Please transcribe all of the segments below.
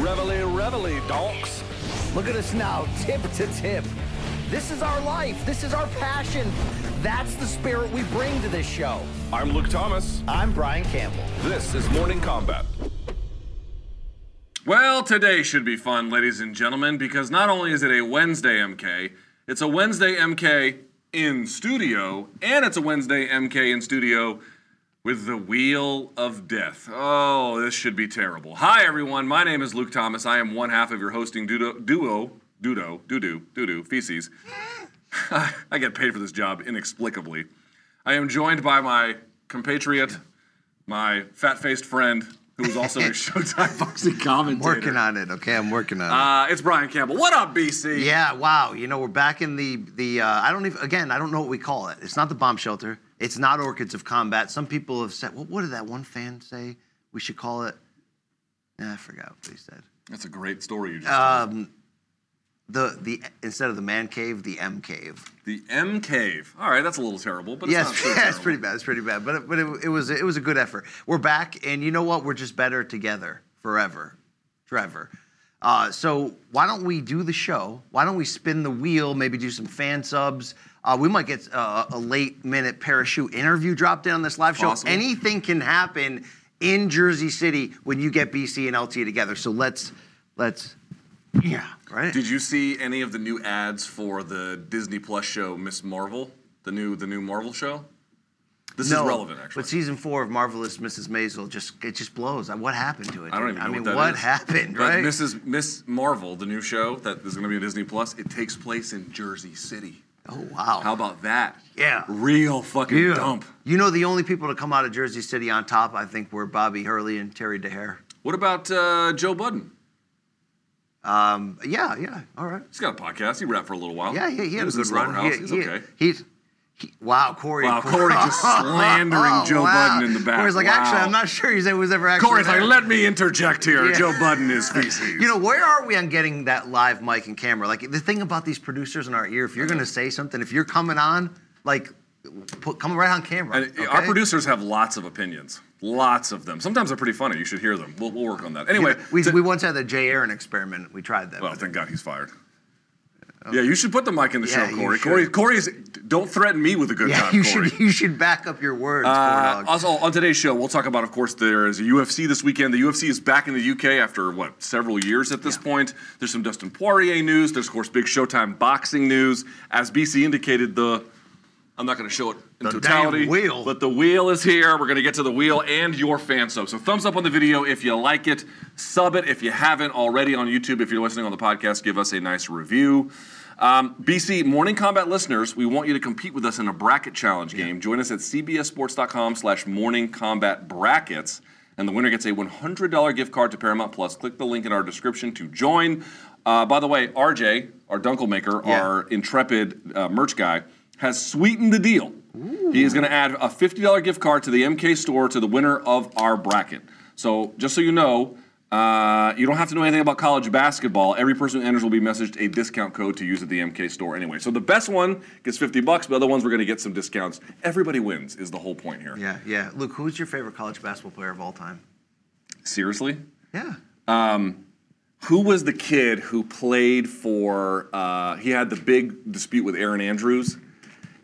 Reveille, reveille, donks. Look at us now, tip to tip. This is our life. This is our passion. That's the spirit we bring to this show. I'm Luke Thomas. I'm Brian Campbell. This is Morning Kombat. Well, today should be fun, ladies and gentlemen, because not only is it a Wednesday MK, it's a Wednesday MK in studio, and it's a Wednesday MK in studio with the Wheel of Death. Oh, this should be terrible. Hi, everyone. My name is Luke Thomas. I am one half of your hosting duo, duo, dudo, doo-doo, doo-doo, feces. I get paid for this job inexplicably. I am joined by my compatriot, my fat-faced friend, who is also a Showtime boxing commentator. Working on it, okay? I'm working on it. Uh, it's Brian Campbell. What up, BC? yeah, wow. You know, we're back in the the. Uh, I don't even. Again, I don't know what we call it. It's not the bomb shelter. It's not Orchids of Combat. Some people have said, well, what did that one fan say? We should call it. Yeah, I forgot what he said. That's a great story you just told. Um, the the instead of the man cave, the M cave. The M Cave. All right, that's a little terrible, but it's Yes, not so yeah, it's pretty bad. It's pretty bad, but it, but it, it was it was a good effort. We're back, and you know what? We're just better together forever, Trevor. Uh, so why don't we do the show? Why don't we spin the wheel? Maybe do some fan subs. Uh, we might get uh, a late minute parachute interview dropped in on this live show. Possible. Anything can happen in Jersey City when you get BC and LT together. So let's let's yeah right. Did you see any of the new ads for the Disney Plus show Miss Marvel? The new the new Marvel show? This is relevant actually. But season four of Marvelous Mrs. Maisel just it just blows. What happened to it? I don't even know I mean, what that what is. happened, But right? Mrs. Miss Marvel, the new show that is going to be on Disney Plus, it takes place in Jersey City. Oh wow. How about that? Yeah. Real fucking Yeah. dump. You know, the only people to come out of Jersey City on top, I think, were Bobby Hurley and Terry Dehere. What about uh, Joe Budden? Um, yeah, yeah, all right. He's got a podcast. He rapped for a little while. Yeah, yeah, he had was a good run. He- He's he- okay. He's, he, wow, Corey. Wow, Corey just slandering oh, Joe Budden in the back. Corey's like, actually, I'm not sure he was ever actually. Corey's like, let me interject here. Yeah. Joe Budden is feces. You know, where are we on getting that live mic and camera? Like the thing about these producers in our ear, if you're going to say something, if you're coming on, like, put come right on camera. And eh, Our producers have lots of opinions, lots of them. Sometimes they're pretty funny. You should hear them. We'll, we'll work on that. Anyway, we, to- we once had the Jay Aaron experiment. We tried that. well, thank God he's fired. Yeah, you should put the mic in the Yeah, show, Corey. Corey, Corey's. Don't threaten me with a good yeah, time, you Corey. should you should back up your words. Uh, also, on today's show, we'll talk about, of course, there is a UFC this weekend. The UFC is back in the UK after, what, several years at this point. There's some Dustin Poirier news. There's, of course, big Showtime boxing news. As BC indicated, the. I'm not going to show it in The totality. wheel. But the wheel is here. We're going to get to the wheel and your fan sub. So, thumbs up on the video if you like it. Sub it if you haven't already on YouTube. If you're listening on the podcast, give us a nice review. Um, BC Morning Kombat listeners, we want you to compete with us in a bracket challenge game. Join us at cbssports.com slash morning kombat brackets, and the winner gets a $100 gift card to Paramount Plus. Click the link in our description to join. Uh, by the way, RJ, our Dunkel maker, Yeah. our intrepid uh, merch guy, has sweetened the deal. He is going to add a $50 gift card to the MK store to the winner of our bracket. So just so you know, uh, you don't have to know anything about college basketball. Every person who enters will be messaged a discount code to use at the MK store anyway. So the best one gets 50 bucks, but the other ones we're going to get some discounts. Everybody wins is the whole point here. yeah, yeah. Luke, who's your favorite college basketball player of all time? Seriously? Yeah. Who was the kid who played for, uh, he had the big dispute with Erin Andrews,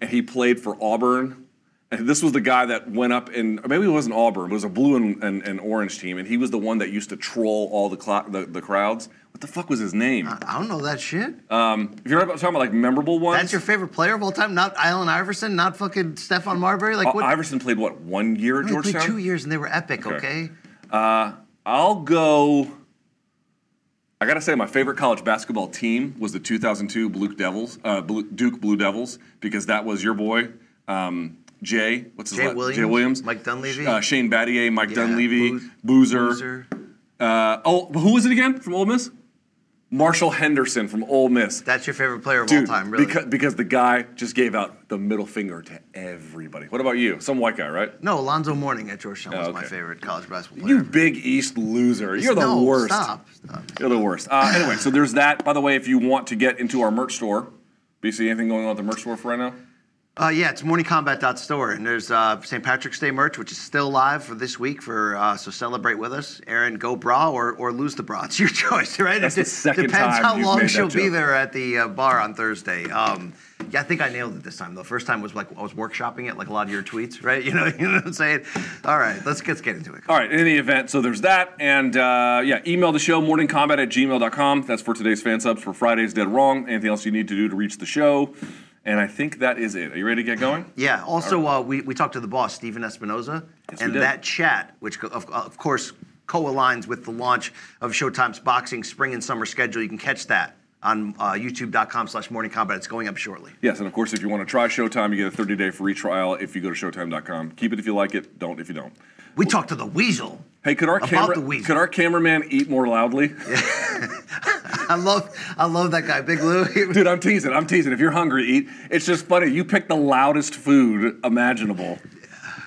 and he played for Auburn. And this was the guy that went up and, maybe it wasn't Auburn, but it was a blue and, and, and orange team, and he was the one that used to troll all the, cl- the, the crowds. What the fuck was his name? I don't know that shit. Um, if you're talking about like memorable ones, That's your favorite player of all time? Not Allen Iverson? Not fucking Stephon Marbury? Like Uh, what? Iverson played what one year at He played Georgetown. two years and they were epic. Okay. Okay. Uh, I'll go. I gotta say, my favorite college basketball team was the 2002 Blue Devils, uh, Blue, Duke Blue Devils, because that was your boy um, Jay. What's his Jay la- Williams, Jay Williams, Mike Dunleavy. uh, Shane Battier, Mike Yeah, Dunleavy, Boozer. Boozer. Uh, oh, who was it again from Ole Miss? Marshall Henderson from Ole Miss. That's your favorite player of Dude, all time, really? because, because the guy just gave out the middle finger to everybody. What about you? Some white guy, right? no, Alonzo Mourning at Georgetown was Oh, my favorite college basketball player. You big East loser. You're the no, worst. Stop. Stop. You're the worst. Uh, anyway, so there's that. By the way, if you want to get into our merch store, BC, anything going on at the merch store for right now? Uh, yeah, it's morningkombat.store, and there's uh, St. Patrick's Day merch, which is still live for this week. For uh, so celebrate with us, Aaron. Go bra or, or lose the bra. It's your choice, right? That's it the second depends time how you've long made that she'll be joke. there at the uh, bar on Thursday. Um, yeah, I think I nailed it this time. The first time was like I was workshopping it, like a lot of your tweets, right? You know, you know what I'm saying? All right, let's let's get into it. All right, in any event, so there's that. And uh, yeah, email the show, morningkombat at gmail.com. That's for today's fan subs for Friday's Dead Wrong. Anything else you need to do to reach the show? And I think that is it. Are you ready to get going? Yeah. Also, uh, we, we talked to the boss, Stephen Espinoza, Yes, and that chat, which of, of course co-aligns with the launch of Showtime's boxing spring and summer schedule. You can catch that on uh, youtube.com slash morning kombat. It's going up shortly. Yes, and of course, if you want to try Showtime, you get a 30 day free trial if you go to Showtime.com. Keep it if you like it, don't if you don't. We talked to the weasel. Hey, could our camera could our cameraman eat more loudly? I love I love that guy, Big Lou. Dude, I'm teasing. I'm teasing. If you're hungry, eat. It's just funny. You pick the loudest food imaginable.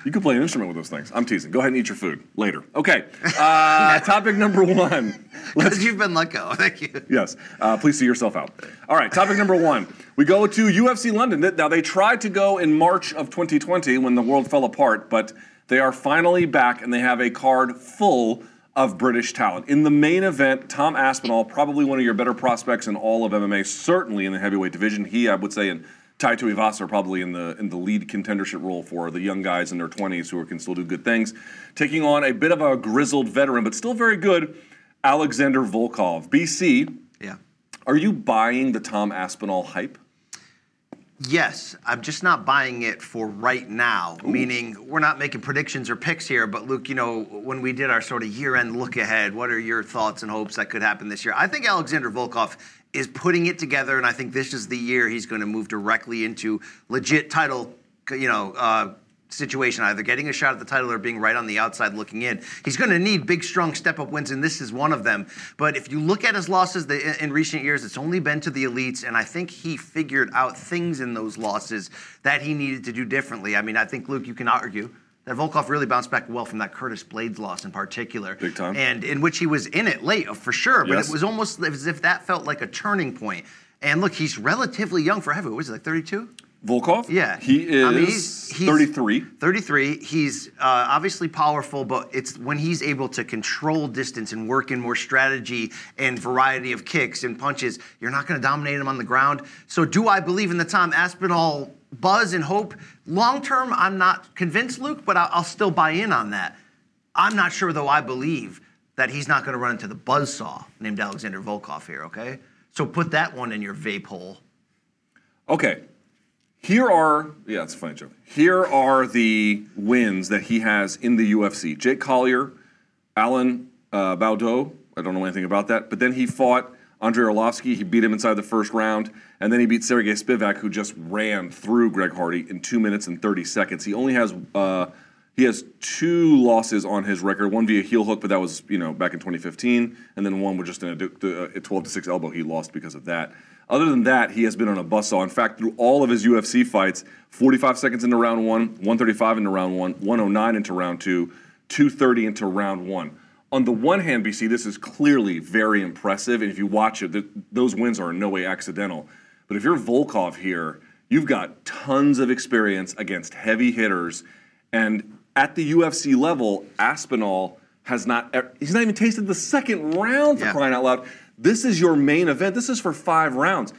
You could play an instrument with those things. I'm teasing. Go ahead and eat your food later. Okay. Uh, topic number one. Because you've been let go. Thank you. Yes. Uh, please see yourself out. All right. Topic number one. We go to UFC London. Now they tried to go in March of 2020 when the world fell apart, but they are finally back and they have a card full of British talent. In the main event, Tom Aspinall, probably one of your better prospects in all of MMA, certainly in the heavyweight division. He, I would say, and Tai Tuivasa are probably in the in the lead contendership role for the young guys in their 20s who can still do good things. Taking on a bit of a grizzled veteran, but still very good, Alexander Volkov. BC, Yeah. are you buying the Tom Aspinall hype? Yes, I'm just not buying it for right now. Meaning, we're not making predictions or picks here. But Luke, you know, when we did our sort of year-end look ahead, what are your thoughts and hopes that could happen this year? I think Alexander Volkov is putting it together, and I think this is the year he's going to move directly into legit title. You know. Uh, situation, either getting a shot at the title or being right on the outside looking in. He's going to need big, strong step up wins, and this is one of them. But if you look at his losses the, in, in recent years, it's only been to the elites, and I think he figured out things in those losses that he needed to do differently. I mean, I think, Luke, you can argue. That Volkov really bounced back well from that Curtis Blaydes loss in particular. Big time. And in which he was in it late, uh, for sure. But Yes. it was almost as if that felt like a turning point. And look, he's relatively young for heavyweight. Was he like 32? Volkov? Yeah, He is I mean, he's, he's 33. 33. He's uh, obviously powerful, but it's when he's able to control distance and work in more strategy and variety of kicks and punches, you're not going to dominate him on the ground. So, do I believe in the Tom Aspinall buzz and hope? Long term, I'm not convinced, Luke, but I'll, I'll still buy in on that. I'm not sure, though, I believe that he's not going to run into the buzzsaw named Alexander Volkov here, okay? So, put that one in your vape hole. Okay. Here are, yeah, it's a funny joke. Here are the wins that he has in the UFC Jake Collier, Alan uh, Baudot. I don't know anything about that. But then he fought Andrei Arlovsky. He beat him inside the first round. And then he beat Sergey Spivak, who just ran through Greg Hardy in two minutes and 30 seconds. He only has. Uh, he has two losses on his record. One via heel hook, but that was you know back in 2015, and then one with just a 12 to six elbow. He lost because of that. Other than that, he has been on a buzzsaw. In fact, through all of his UFC fights, 45 seconds into round one, 135 into round one, 109 into round two, 230 into round one. On the one hand, BC, this is clearly very impressive, and if you watch it, th- those wins are in no way accidental. But if you're Volkov here, you've got tons of experience against heavy hitters, and at the UFC level, Aspinall has not. He's not even tasted the second round for Yeah. crying out loud. This is your main event. This is for five rounds.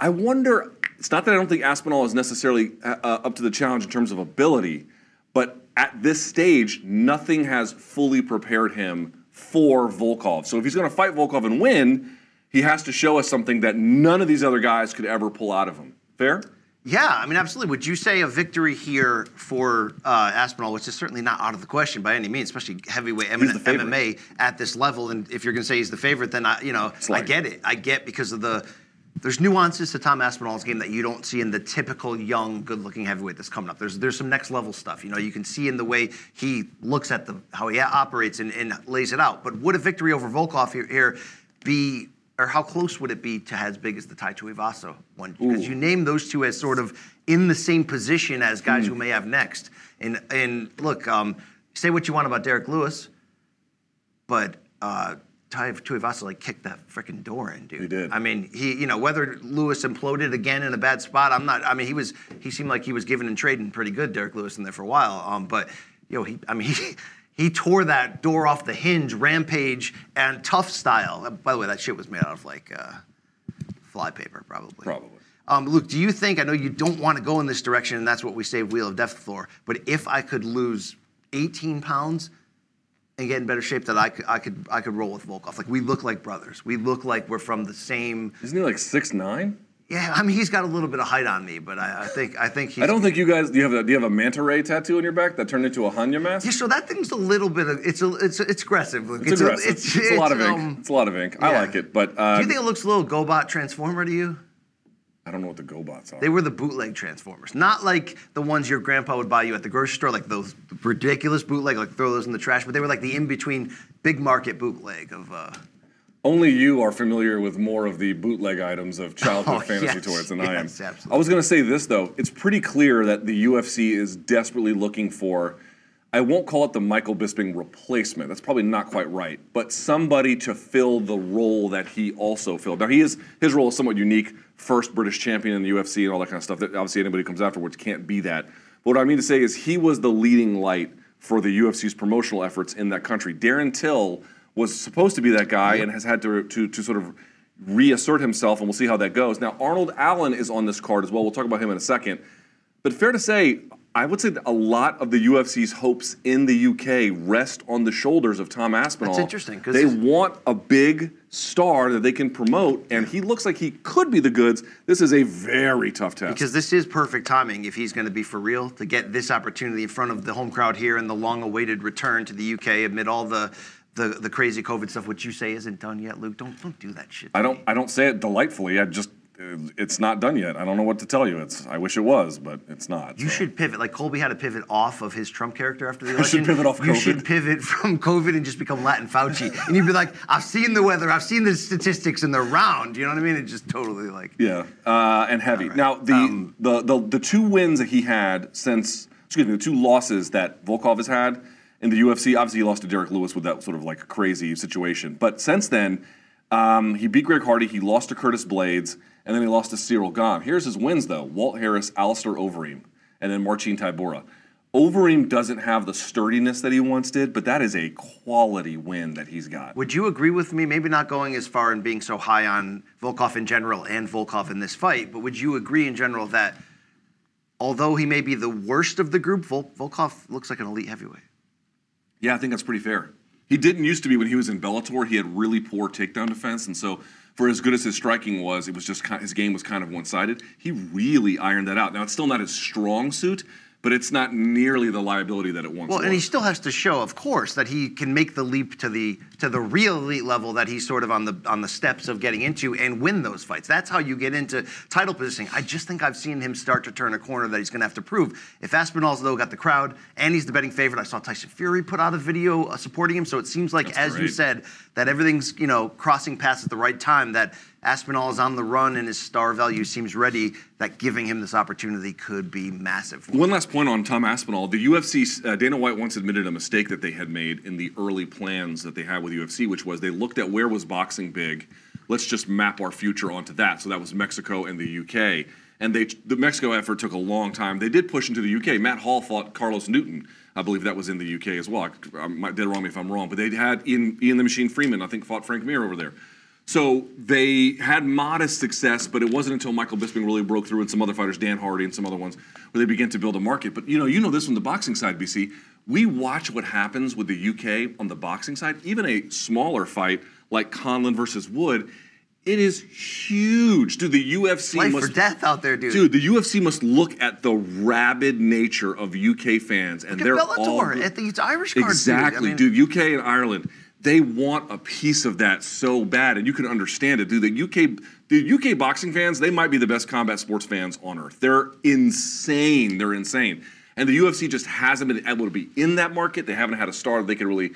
I wonder. It's not that I don't think Aspinall is necessarily uh, uh, up to the challenge in terms of ability, but at this stage, nothing has fully prepared him for Volkov. So if he's going to fight Volkov and win, he has to show us something that none of these other guys could ever pull out of him. Fair? Yeah, I mean, absolutely. Would you say a victory here for uh, Aspinall, which is certainly not out of the question by any means, especially heavyweight M- He's the favorite. MMA at this level? And if you're going to say he's the favorite, then I, you know, I get it. I get because of the there's nuances to Tom Aspinall's game that you don't see in the typical young, good-looking heavyweight that's coming up. There's there's some next level stuff. You know, you can see in the way he looks at the how he operates and, and lays it out. But would a victory over Volkov here, here be? Or how close would it be to as big as the Tai Tuivasa one? Because you name those two as sort of in the same position as guys who may have next. And and look, um, say what you want about Derrick Lewis, but uh, Tai Tuivasa like kicked that freaking door in, dude. He did. I mean, he, you know, whether Lewis imploded again in a bad spot, I'm not. I mean, he was. He seemed like he was giving and trading pretty good, Derrick Lewis, in there for a while. Um, but yo, he. I mean, he. He tore that door off the hinge, rampage, and tough style. By the way, that shit was made out of like uh, flypaper, probably. Probably. Um, Luke, do you think? I know you don't want to go in this direction, and that's what we say Wheel of Death for. But if I could lose 18 pounds and get in better shape, that I could, I could, I could roll with Volkov. Like we look like brothers. We look like we're from the same. Isn't he like six nine? Yeah, I mean he's got a little bit of height on me, but I, I think, I think he's. I don't think you guys. Do you have a do you have a manta ray tattoo on your back that turned into a Hannya mask? Yeah, so that thing's a little bit of it's a, it's it's aggressive. Luke. It's, aggressive. It's, a lot of ink. um, it's a lot of ink. I yeah. like it, but uh, do you think it looks a little GoBot Transformer to you? I don't know what the GoBots are. They were the bootleg Transformers, not like the ones your grandpa would buy you at the grocery store, like those ridiculous bootleg, like throw those in the trash. But they were like the in between big market bootleg of. Uh, Only you are familiar with more of the bootleg items of childhood Oh, fantasy yes, toys than I am. absolutely. I was going to say this though. It's pretty clear that the UFC is desperately looking for. I won't call it the Michael Bisping replacement. That's probably not quite right. But somebody to fill the role that he also filled. Now he is his role is somewhat unique. First British champion in the UFC and all that kind of stuff. That obviously anybody who comes afterwards can't be that. But what I mean to say is he was the leading light for the UFC's promotional efforts in that country. Darren Till was supposed to be that guy and has had to, to, to sort of reassert himself, and we'll see how that goes. Now, Arnold Allen is on this card as well. We'll talk about him in a second. But fair to say, I would say that a lot of the UFC's hopes in the UK rest on the shoulders of Tom Aspinall. That's interesting, 'cause they want a big star that they can promote, and he looks like he could be the goods. This is a very tough test. Because this is perfect timing if he's going to be for real to get this opportunity in front of the home crowd here and the long-awaited return to the UK amid all the the, the crazy COVID stuff, which you say isn't done yet, Luke. Don't don't do that shit. I don't. I don't say it delightfully. I just. uh, It's not done yet. I don't know what to tell you. It's. I wish it was, but it's not. You so. should pivot. Like Colby had to pivot off of his Trump character after the I election. should pivot off You COVID. You should pivot from COVID and just become Latin Fauci. and you'd be like, I've seen the weather, I've seen the statistics, and they're round. You know what I mean? It's just totally like. Yeah, uh, and heavy. Now the, Um, the the the two wins that he had since excuse me, the two losses that Volkov has had in the UFC. Obviously, he lost to Derrick Lewis with that sort of like crazy situation. But since then, um, he beat Greg Hardy. He lost to Curtis Blaydes, and then he lost to Ciryl Gane. Here's his wins though: Walt Harris, Alistair Overeem, and then Marcin Tybura. Overeem doesn't have the sturdiness that he once did, but that is a quality win that he's got. Would you agree with me? Maybe not going as far and being so high on Volkov in general and Volkov in this fight, but would you agree in general that although he may be the worst of the group, Vol- Volkov looks like an elite heavyweight? Yeah, I think that's pretty fair. He didn't used to be when he was in Bellator. He had really poor takedown defense, and so for as good as his striking was, it was just his game was kind of one-sided. He really ironed that out. Now it's still not his strong suit, but it's not nearly the liability that it once Well, was. and he still has to show, of course, that he can make the leap to the to the real elite level that he's sort of on the on the steps of getting into and win those fights. That's how you get into title positioning. I just think I've seen him start to turn a corner that he's going to have to prove. If Aspinall's though got the crowd and he's the betting favorite, I saw Tyson Fury put out a video uh, supporting him, so it seems like, That's as you said, that everything's you know crossing paths at the right time. That Aspinall is on the run and his star value seems ready. That giving him this opportunity could be massive. One last point on Tom Aspinall. The UFC, uh, Dana White once admitted a mistake that they had made in the early plans that they had with UFC, which was they looked at where was boxing big. Let's just map our future onto that. So that was Mexico and the UK. And they, the Mexico effort took a long time. They did push into the UK. Matt Hall fought Carlos Newton. I believe that was in the UK as well. I might dead wrong me if I'm wrong. But they had Ian, Ian the Machine Freeman, I think, fought Frank Mir over there. So they had modest success, but it wasn't until Michael Bisping really broke through and some other fighters, Dan Hardy and some other ones, where they began to build a market. But you know, you know this from the boxing side, BC. We watch what happens with the UK on the boxing side. Even a smaller fight like Conlan versus Wood, it is huge. Dude, the UFC Life must or death out there, dude. Dude, the UFC must look at the rabid nature of UK fans, and they're at all Bellator at the Irish cards. Exactly, dude. I mean, dude. UK and Ireland, they want a piece of that so bad, and you can understand it, dude. The UK, the UK boxing fans, they might be the best combat sports fans on earth. They're insane. They're insane, and the UFC just hasn't been able to be in that market. They haven't had a star that they can really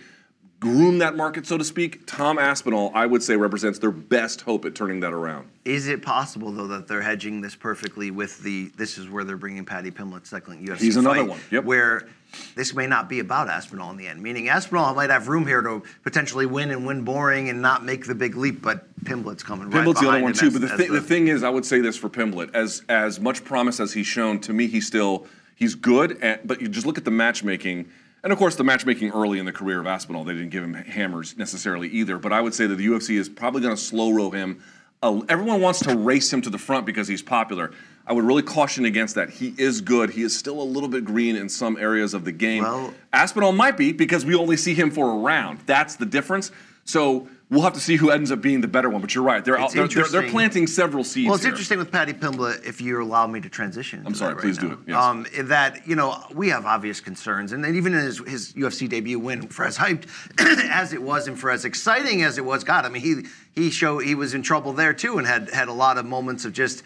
groom that market, so to speak, Tom Aspinall, I would say, represents their best hope at turning that around. Is it possible though that they're hedging this perfectly with the? This is where they're bringing Paddy Pimblett second UFC He's another fight, one, yep. Where this may not be about Aspinall in the end. Meaning Aspinall might have room here to potentially win and win boring and not make the big leap, but Pimblett's coming right Pimblett's the other one too. as- But the, thi- the thing is, I would say this for Pimblett: as as much promise as he's shown, to me, he's still he's good. At, but you just look at the matchmaking, and of course, the matchmaking early in the career of Aspinall, they didn't give him hammers necessarily either. But I would say that the UFC is probably going to slow roll him. Uh, everyone wants to race him to the front because he's popular. I would really caution against that. He is good. He is still a little bit green in some areas of the game. Well- Aspinall might be because we only see him for a round. That's the difference. So we'll have to see who ends up being the better one. But you're right. They're It's they're, they're, they're planting several seeds. Well, it's here. interesting with Paddy Pimblett, if you allow me to transition. I'm sorry, right please do now. it, yes. Um, that you know we have obvious concerns, and then even in his, his UFC debut win, for as hyped as it was, and for as exciting as it was, God, I mean, he he showed he was in trouble there too, and had had a lot of moments of just,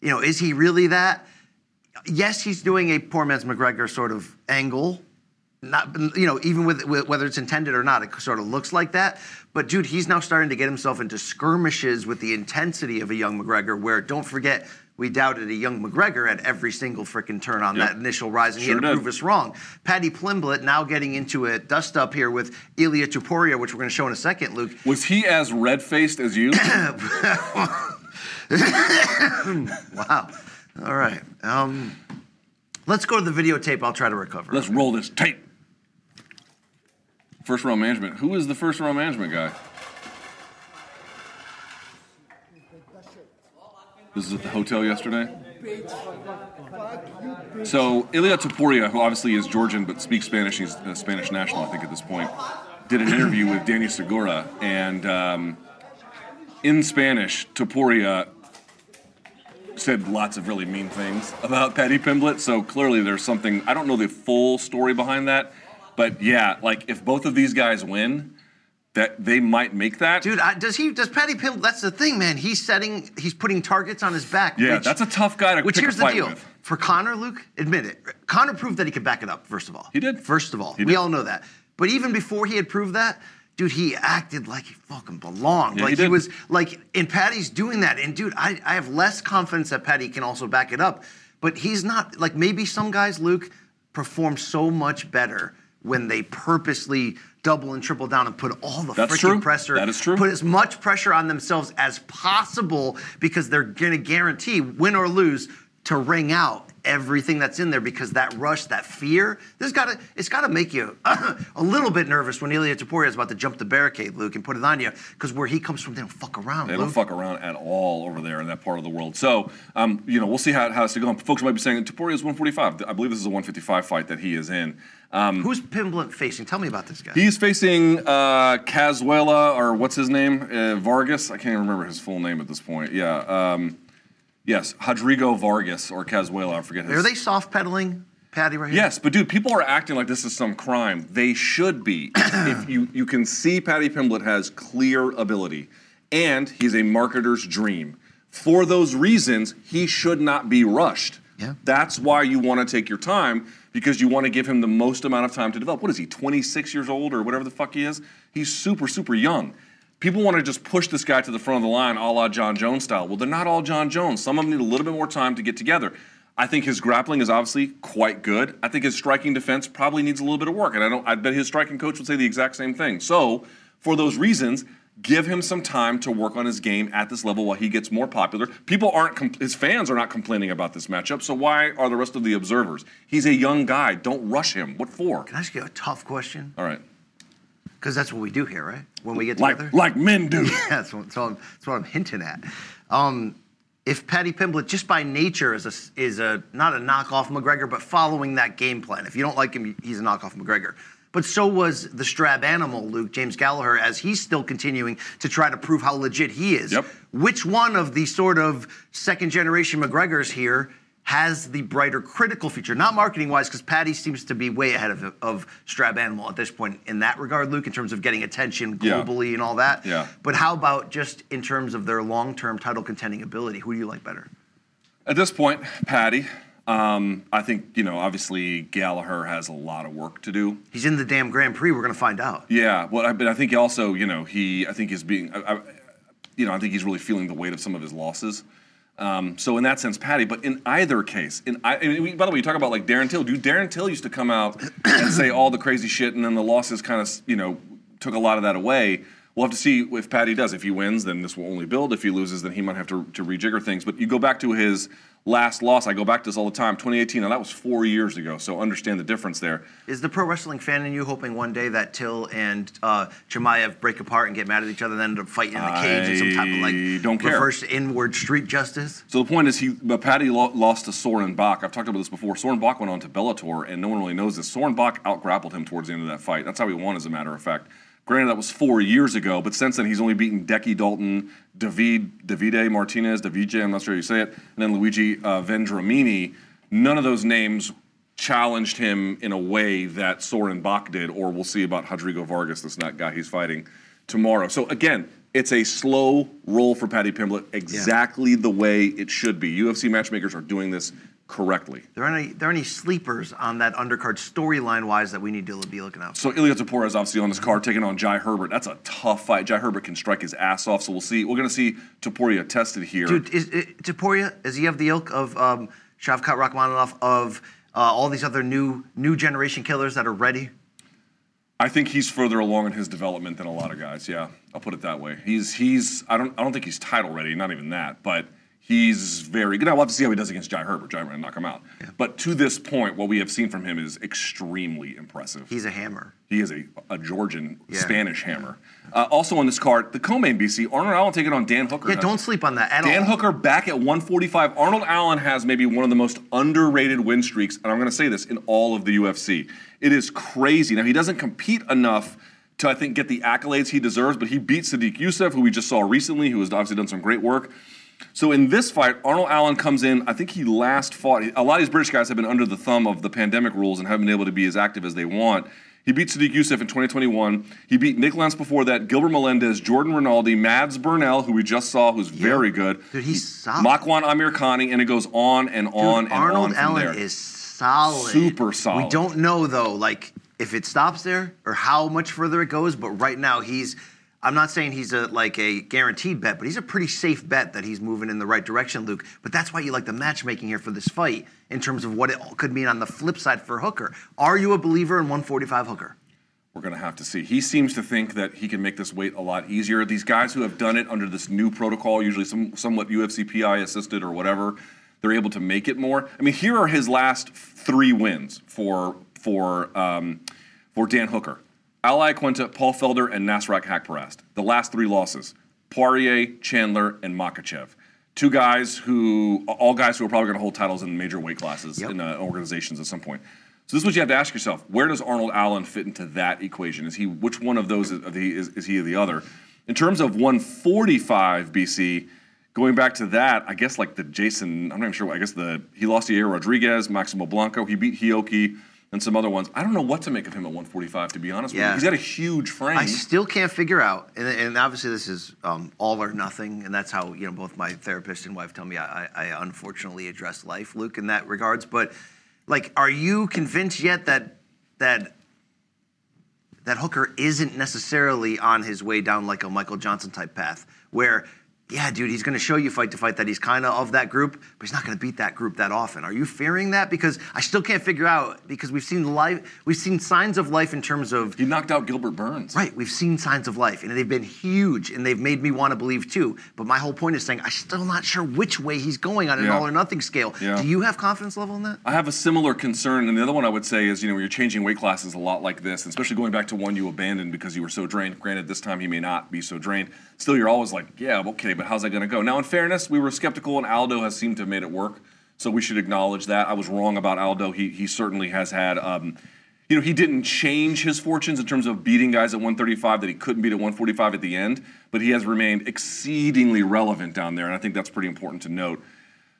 you know, is he really that? Yes, he's doing a poor man's McGregor sort of angle, not you know even with, with whether it's intended or not it sort of looks like that but dude he's now starting to get himself into skirmishes with the intensity of a young mcgregor where don't forget we doubted a young mcgregor at every single freaking turn on Yep. that initial rise and Sure he had to did. prove us wrong paddy pimblett now getting into a dust up here with ilya topuria which we're going to show in a second luke Was he as red faced as you? wow all right um, let's go to the videotape i'll try to recover Let's roll this tape. First row management. Who is the first row management guy? This is at the hotel yesterday. So Ilya Topuria, who obviously is Georgian but speaks Spanish, he's a Spanish national, I think, at this point, did an interview with Danny Segura, and um, in Spanish, Topuria said lots of really mean things about Paddy Pimblett. So clearly, there's something. I don't know the full story behind that, but yeah, like if both of these guys win, that they might make that. Dude, I, does he? Does Paddy Pimblett? That's the thing, man. He's setting. He's putting targets on his back. yeah, which- that's a tough guy to Which pick here's the deal with. for Conor, Luke. Admit it. Conor proved that he could back it up. First of all, He did. First of all, He we did. all know that. But even before he had proved that, dude, he acted like he fucking belonged. Yeah, like he he, was like, and Paddy's doing that. And dude, I, I have less confidence that Paddy can also back it up. But he's not like maybe some guys, Luke, perform so much better when they purposely double and triple down and put all the That's freaking true. pressure. That is true. Put as much pressure on themselves as possible because they're going to guarantee, win or lose, to ring out everything that's in there because that rush, that fear, this got to it's got to make you a little bit nervous when Ilya Topuria is about to jump the barricade, Luke, and put it on you because where he comes from, they don't fuck around. They don't fuck around at all over there in that part of the world. So, um, you know, we'll see how, it how it's going. Folks might be saying Topuria is 145. I believe this is a 155 fight that he is in. Um, Who's Pimblett facing? Tell me about this guy. He's facing uh, Kazula, or what's his name? Uh, Vargas. I can't even remember his full name at this point. Yeah. Um, yes, Rodrigo Vargas or Kazula. I forget his. Are they soft pedaling Paddy right here? Yes, but dude, people are acting like this is some crime. They should be. if you you can see Paddy Pimblett has clear ability, and he's a marketer's dream. For those reasons, he should not be rushed. Yeah. That's why you want to take your time because you want to give him the most amount of time to develop. What is he, 26 years old or whatever the fuck he is? He's super, super young. People want to just push this guy to the front of the line a la Jon Jones style. Well, they're not all Jon Jones. Some of them need a little bit more time to get together. I think his grappling is obviously quite good. I think his striking defense probably needs a little bit of work, and I don't. I bet his striking coach would say the exact same thing. So, for those reasons, give him some time to work on his game at this level while he gets more popular. People aren't. His fans are not complaining about this matchup. So why are the rest of the observers? He's a young guy. Don't rush him. What for? Can I ask you a tough question? All right. Because that's what we do here, right? When we get Like together. like men do. Yeah, that's what, that's what I'm, that's what I'm hinting at. Um, if Paddy Pimblett, just by nature, is a is a not a knockoff McGregor, but following that game plan. If you don't like him, he's a knockoff McGregor. But so was the Strabanimal, Luke James Gallagher, as he's still continuing to try to prove how legit he is. Yep. Which one of the sort of second generation McGregors here has the brighter critical feature? Not marketing wise, because Paddy seems to be way ahead of, of Strabanimal at this point in that regard, Luke, in terms of getting attention Yeah. globally and all that. Yeah. But how about just in terms of their long term title contending ability? Who do you like better? At this point, Paddy. Um, I think you know, obviously Gallagher has a lot of work to do. He's in the damn Grand Prix. We're gonna find out. Yeah, well, I, but I think also, you know, he, I think he's being, I, I, you know, I think he's really feeling the weight of some of his losses. Um, so in that sense, Paddy. But in either case, in I, I mean, by the way, you talk about like Darren Till. Dude, Darren Till used to come out and say all the crazy shit, and then the losses kind of, you know, took a lot of that away. We'll have to see if Paddy does. If he wins, then this will only build. If he loses, then he might have to, to rejigger things. But you go back to his last loss. I go back to this all the time. 2018. Now that was four years ago. So understand the difference there. Is the pro wrestling fan in you hoping one day that Till and uh, Chimaev break apart and get mad at each other, and then end up fighting in the cage in some type of like I don't care. reverse inward street justice? So the point is, he but Paddy lo- lost to Soren Bak. I've talked about this before. Soren Bak went on to Bellator, and no one really knows this. Soren Bak outgrappled him towards the end of that fight. That's how he won, as a matter of fact. Granted, that was four years ago, but since then he's only beaten Decky Dalton, David Davide Martinez, Davide, I'm not sure how you say it, and then Luigi uh, Vendramini. None of those names challenged him in a way that Soren Bak did, or we'll see about Rodrigo Vargas, this not guy he's fighting tomorrow. So again, it's a slow roll for Paddy Pimblett, exactly the way it should be. UFC matchmakers are doing this correctly. There are any there any sleepers on that undercard storyline wise that we need to be looking out for? So Ilya Topuria is obviously on this card taking on Jai Herbert. That's a tough fight. Jai Herbert can strike his ass off, so we'll see. We're going to see Topuria tested here. Dude, is, is Topuria, does he have the ilk of um, Shavkat Rakhmonov of uh, all these other new new generation killers that are ready? I think he's further along in his development than a lot of guys. Yeah, I'll put it that way. He's he's I don't I don't think he's title ready. Not even that, but he's very good. I'll have to see how he does against Jai Herbert. Jai might knock him out. But to this point, what we have seen from him is extremely impressive. He's a hammer. He is a, a Georgian Yeah. Spanish hammer. Uh, also on this card, the co-main BC Arnold Allen taking on Dan Hooker. Yeah, Now, don't sleep on that at Dan all. Hooker back at 145. Arnold Allen has maybe one of the most underrated win streaks, and I'm going to say this in all of the UFC. It is crazy. Now he doesn't compete enough to I think get the accolades he deserves, but he beat Sodiq Yusuff, who we just saw recently, who has obviously done some great work. So in this fight, Arnold Allen comes in. I think he last fought. A lot of these British guys have been under the thumb of the pandemic rules and haven't been able to be as active as they want. He beat Sodiq Yusuff in 2021. He beat Nik Lentz before that, Gilbert Melendez, Jordan Rinaldi, Mads Burnell, who we just saw, who's very good. Dude, he's solid. Makwan Amirkhani, and it goes on and on Dude, and Arnold on from Allen there. is solid. Super solid. We don't know though, like if it stops there or how much further it goes. But right now, he's. I'm not saying he's a like a guaranteed bet, but he's a pretty safe bet that he's moving in the right direction, Luke. But that's why you like the matchmaking here for this fight in terms of what it could mean on the flip side for Hooker. Are you a believer in 145 Hooker? We're going to have to see. He seems to think that he can make this weight a lot easier. These guys who have done it under this new protocol, usually some somewhat UFC PI assisted or whatever, they're able to make it more. I mean, here are his last three wins for for um, for Dan Hooker: Al Iaquinta, Paul Felder, and Nasrat Haqparast. The last three losses: Poirier, Chandler, and Makhachev. Two guys who, all guys who are probably going to hold titles in major weight classes Yep. in uh, organizations at some point. So this is what you have to ask yourself: Where does Arnold Allen fit into that equation? Is he which one of those is, is, is he the other? In terms of 145 BC, going back to that, I guess like the Jason, I'm not even sure. what- I guess the he lost to Yair Rodriguez, Maximo Blanco. He beat Hioki and some other ones. I don't know what to make of him at 145. To be honest with Yeah. you, he's got a huge frame. I still can't figure out, and, and obviously this is um, all or nothing, and that's how you know both my therapist and wife tell me I, I I unfortunately address life, Luke, in that regards. But like, are you convinced yet that that that Hooker isn't necessarily on his way down like a Michael Johnson type path, where yeah, dude, he's going to show you fight to fight that he's kind of of that group, but he's not going to beat that group that often. Are you fearing that? Because I still can't figure out because we've seen life, we've seen signs of life in terms of he knocked out Gilbert Burns. Right, we've seen signs of life, and they've been huge, and they've made me want to believe too. But my whole point is saying I'm still not sure which way he's going on an Yeah. all or nothing scale. Yeah. Do you have confidence level in that? I have a similar concern, and the other one I would say is, you know, when you're changing weight classes a lot like this, especially going back to one you abandoned because you were so drained. Granted, this time he may not be so drained. Still, you're always like, yeah, okay, but how's that going to go? Now, in fairness, we were skeptical, and Aldo has seemed to have made it work, so we should acknowledge that. I was wrong about Aldo. He he certainly has had. Um, you know, he didn't change his fortunes in terms of beating guys at 135 that he couldn't beat at 145 at the end, but he has remained exceedingly relevant down there, and I think that's pretty important to note.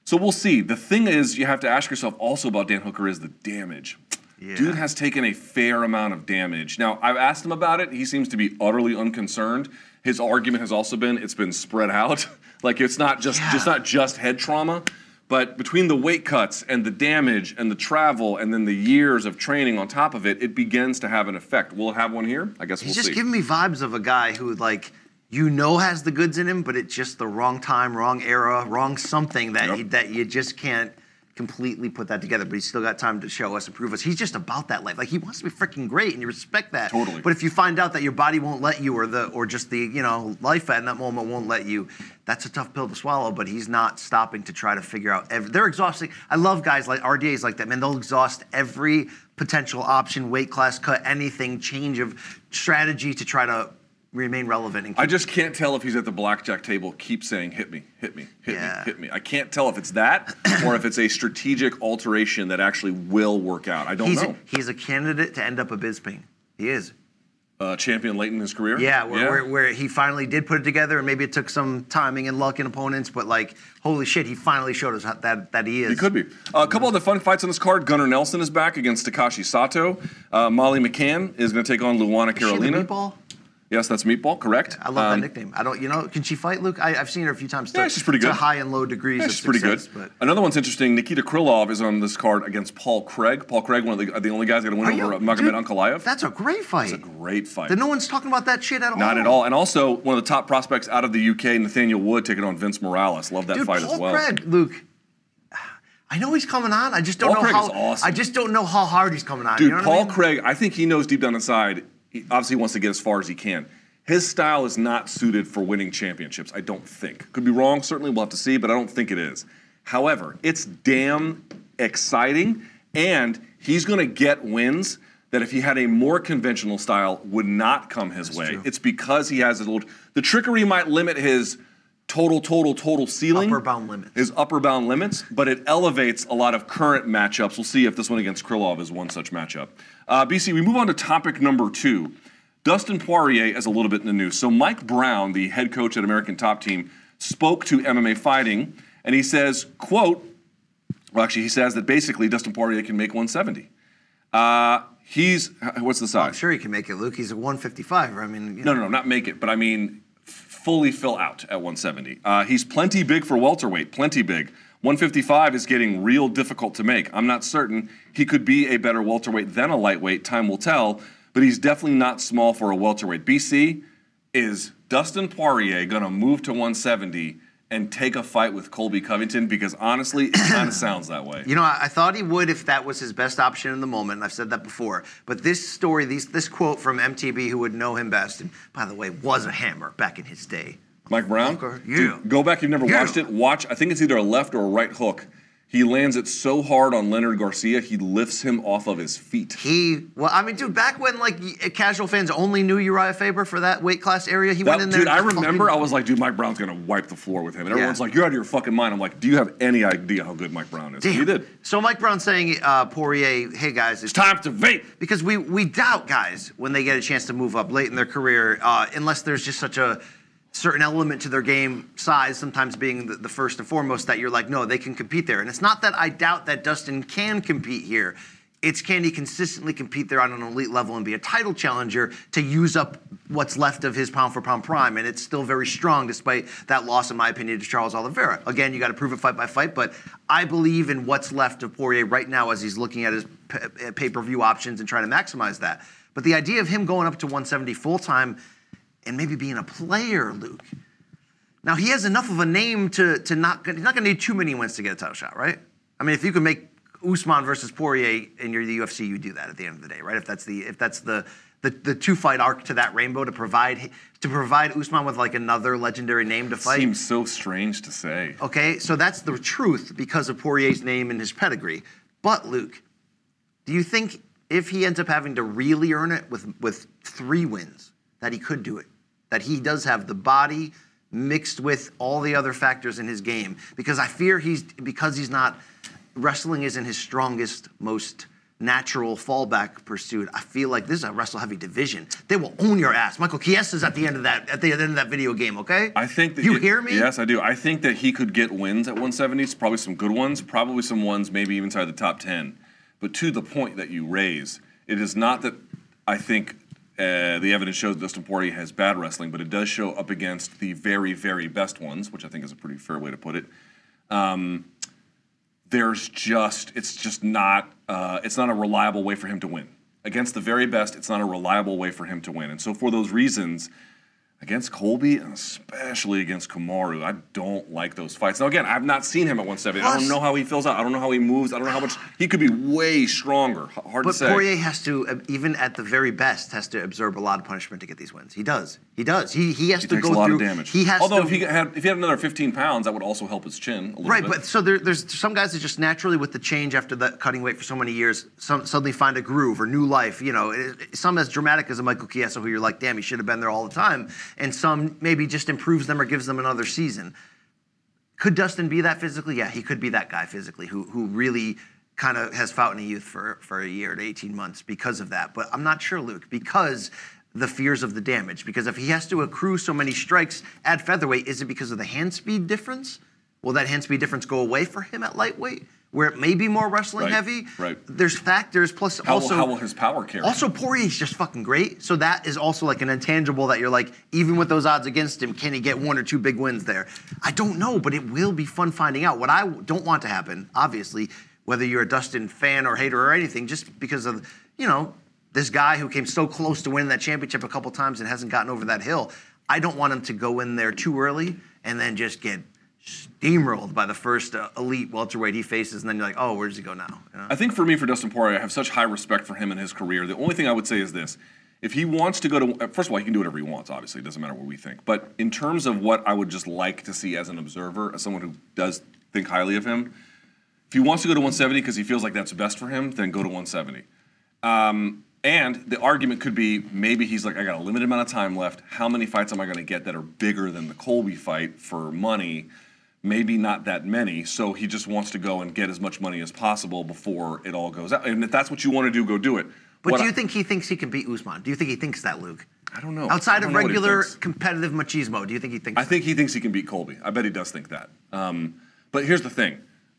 So we'll see. The thing is, you have to ask yourself also about Dan Hooker is the damage. Yeah. Dude has taken a fair amount of damage. Now, I've asked him about it. He seems to be utterly unconcerned. His argument has also been it's been spread out. like it's not just Yeah. just not just head trauma. But between the weight cuts and the damage and the travel and then the years of training on top of it, it begins to have an effect. Will it have one here? I guess He's we'll just see. giving me vibes of a guy who like you know has the goods in him, but it's just the wrong time, wrong era, wrong something that Yep. that you just can't completely put that together. But he's still got time to show us and prove us. He's just about that life. Like he wants to be freaking great, and you respect that. Totally. But if you find out that your body won't let you, or the or just the you know life at that moment won't let you, that's a tough pill to swallow. But he's not stopping to try to figure out. Every, they're exhausting. I love guys like RDA's like that. Man, they'll exhaust every potential option, weight class cut, anything, change of strategy to try to remain relevant. And I just can't tell if he's at the blackjack table, keep saying, hit me, hit me, hit Yeah. me, hit me. I can't tell if it's that or if it's a strategic alteration that actually will work out. I don't he's know. a, he's a candidate to end up a Bisping. He is. uh, champion late in his career. Yeah, where, Where, where he finally did put it together, and maybe it took some timing and luck in opponents, but like, holy shit, he finally showed us how, that that he is. He could be. Uh, a couple of the fun fights on this card. Gunnar Nelson is back against Takashi Sato. Uh, Molly McCann is going to take on Luana Is she the Carolina. Yes, that's Meatball, correct. I love Um, that nickname. I don't, you know, can she fight, Luke? I, I've seen her a few times. To, Yeah, she's pretty good. To high and low degrees Yeah, she's pretty good. But Another one's interesting. Nikita Krylov is on this card against Paul Craig. Paul Craig, one of the, the only guys that's going to win Are over you- Magomed dude, Ankalaev. That's a great fight. It's a great fight. Then no one's talking about that shit at all. Not at all. And also, one of the top prospects out of the UK, Nathaniel Wood, taking on Vince Morales. Love that Dude, fight Paul as well. Craig, Luke. I know he's coming on. I just don't Paul know Craig how. awesome. I just don't know how hard he's coming on. Dude, you know what I Paul mean? Craig, I think he knows deep down inside, he obviously wants to get as far as he can. His style is not suited for winning championships, I don't think. Could be wrong, certainly we'll have to see, but I don't think it is. However, it's damn exciting, and he's going to get wins that if he had a more conventional style would not come his way. true. It's because he has a little. The trickery might limit his total, total, total ceiling. Upper bound limits. His upper bound limits, but it elevates a lot of current matchups. We'll see if this one against Krylov is one such matchup. Uh, BC, we move on to topic number two. Dustin Poirier is a little bit in the news. So Mike Brown, the head coach at American Top Team, spoke to MMA Fighting, and he says, "quote." Well, actually, he says that basically Dustin Poirier can make 170. Uh, he's what's the size? I'm sure he can make it, Luke. He's a 155. I mean, you No, know. no, no, not make it, but I mean f- fully fill out at 170. Uh, he's plenty big for welterweight, plenty big. 155 is getting real difficult to make. I'm not certain he could be a better welterweight than a lightweight. Time will tell, but he's definitely not small for a welterweight. BC is Dustin Poirier going to move to 170 and take a fight with Colby Covington? Because honestly, it kind of sounds that way. You know, I, I thought he would if that was his best option in the moment. and I've said that before. But this story, these, this quote from MTB, who would know him best, and by the way, was a hammer back in his day. Mike Brown? Dude, yeah. go back. You've never Yeah. watched it. Watch. I think it's either a left or a right hook. He lands it so hard on Leonard Garcia, he lifts him off of his feet. He, well, I mean, dude, back when like casual fans only knew Urijah Faber for that weight class area, he went in there. dude, I remember I was like, dude, Mike Brown's gonna wipe the floor with him. And everyone's Yeah. like, you're out of your fucking mind. I'm like, do you have any idea how good Mike Brown is? And He did. So Mike Brown saying, uh, Poirier, hey guys, it's It's time to vape. because we we doubt guys when they get a chance to move up late in their career, uh, unless there's just such a certain element to their game, size sometimes being the, the first and foremost that you're like, no, they can compete there. And it's not that I doubt that Dustin can compete here. It's can he consistently compete there on an elite level and be a title challenger to use up what's left of his pound for pound prime? And it's still very strong despite that loss, in my opinion, to Charles Oliveira. Again, you got to prove it fight by fight, but I believe in what's left of Poirier right now as he's looking at his pay per view options and trying to maximize that. But the idea of him going up to 170 full time and maybe being a player, Luke. Now he has enough of a name to to not he's not going to need too many wins to get a title shot, right? I mean, if you can make Usman versus Poirier and you're the UFC, you do that at the end of the day, right? If that's the if that's the the, the two fight arc to that rainbow to provide to provide Usman with like another legendary name to fight. Seems so strange to say. Okay, so that's the truth because of Poirier's name and his pedigree. But Luke, do you think if he ends up having to really earn it with with three wins, that he could do it? That he does have the body mixed with all the other factors in his game? Because I fear he's because he's not wrestling isn't his strongest, most natural fallback pursuit. I feel like this is a wrestle heavy division. They will own your ass. Michael Chiesa's at the end of that at the end of that video game. Okay, I think that you it- hear me. Yes, I do. I think that he could get wins at 170s, probably some good ones, probably some ones maybe even inside the top 10. But to the point that you raise, it is not that I think uh, the evidence shows Dustin Poirier has bad wrestling, but it does show up against the very, very best ones, which I think is a pretty fair way to put it. Um, there's just it's just not uh, it's not a reliable way for him to win against the very best. It's not a reliable way for him to win, and so for those reasons, against Colby and especially against Kamaru, I don't like those fights. Now again, I've not seen him at 170. I don't know how he feels out. I don't know how he moves. I don't know how much he could be way stronger. Hard But to say. Poirier has to, uh, even at the very best, has to absorb a lot of punishment to get these wins. He does. He does. He he has he to takes go a lot through. of damage. He has Although to. if he had if he had another 15 pounds, that would also help his chin a little bit. Right, bit. but so there, there's some guys that just naturally, with the change after the cutting weight for so many years, some, suddenly find a groove or new life. You know, some as dramatic as a Michael Chiesa, who you're like, damn, he should have been there all the time, and some maybe just improves them or gives them another season. Could Dustin be that physically? Yeah, he could be that guy physically who who really kind of has fought in a youth for for a year to 18 months because of that. But I'm not sure, Luke, because the fears of the damage. Because if he has to accrue so many strikes at featherweight, is it because of the hand speed difference? Will that hand speed difference go away for him at lightweight, where it may be more wrestling Right, heavy? right. There's factors. Plus, how, also will, how will his power carry? also, Poirier's just fucking great. So that is also like an intangible that you're like, even with those odds against him, can he get one or two big wins there? I don't know, but it will be fun finding out. What I don't want to happen, obviously, whether you're a Dustin fan or hater or anything, just because of, you know, this guy who came so close to winning that championship a couple times and hasn't gotten over that hill. I don't want him to go in there too early and then just get steamrolled by the first uh, elite welterweight he faces, and then you're like, oh, where does he go now? You know? I think for me, for Dustin Poirier, I have such high respect for him and his career. The only thing I would say is this: if he wants to go to, uh, first of all, he can do whatever he wants. Obviously, it doesn't matter what we think. But in terms of what I would just like to see as an observer, as someone who does think highly of him, if he wants to go to 170 because he feels like that's best for him, then go to 170. Um, and the argument could be maybe he's like, I got a limited amount of time left. How many fights am I going to get that are bigger than the Colby fight for money? Maybe not that many. So he just wants to go and get as much money as possible before it all goes out. And if that's what you want to do, go do it. But What do you I- think he thinks he can beat Usman? Do you think he thinks that, Luke? I don't know. Outside don't of know regular competitive machismo, do you think he thinks? I think he thinks he can beat Colby. I bet he does think that. Um, but here's the thing.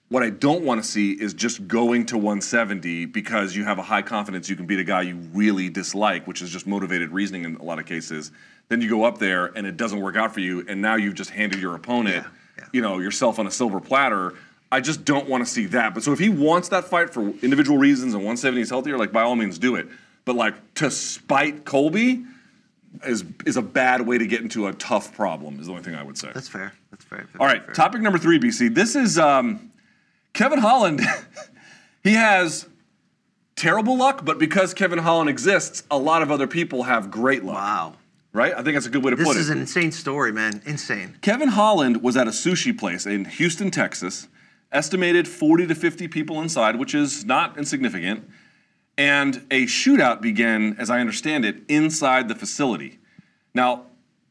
What I don't want to see is just going to 170 because you have a high confidence you can beat a guy you really dislike, which is just motivated reasoning in a lot of cases. Then you go up there and it doesn't work out for you, and now you've just handed your opponent, yeah. You know, yourself on a silver platter. I just don't want to see that. But so if he wants that fight for individual reasons and 170 is healthier, like by all means do it. But like to spite Colby is is a bad way to get into a tough problem. Is the only thing I would say. That's fair. That's fair. All right, fair. topic number three, BC. This is um, Kevin Holland. he has terrible luck, but because Kevin Holland exists, a lot of other people have great luck. Wow. Right? I think that's a good way to This put it. This is an insane story, man. Insane. Kevin Holland was at a sushi place in Houston, Texas. Estimated 40 to 50 people inside, which is not insignificant. And a shootout began, as I understand it, inside the facility. Now,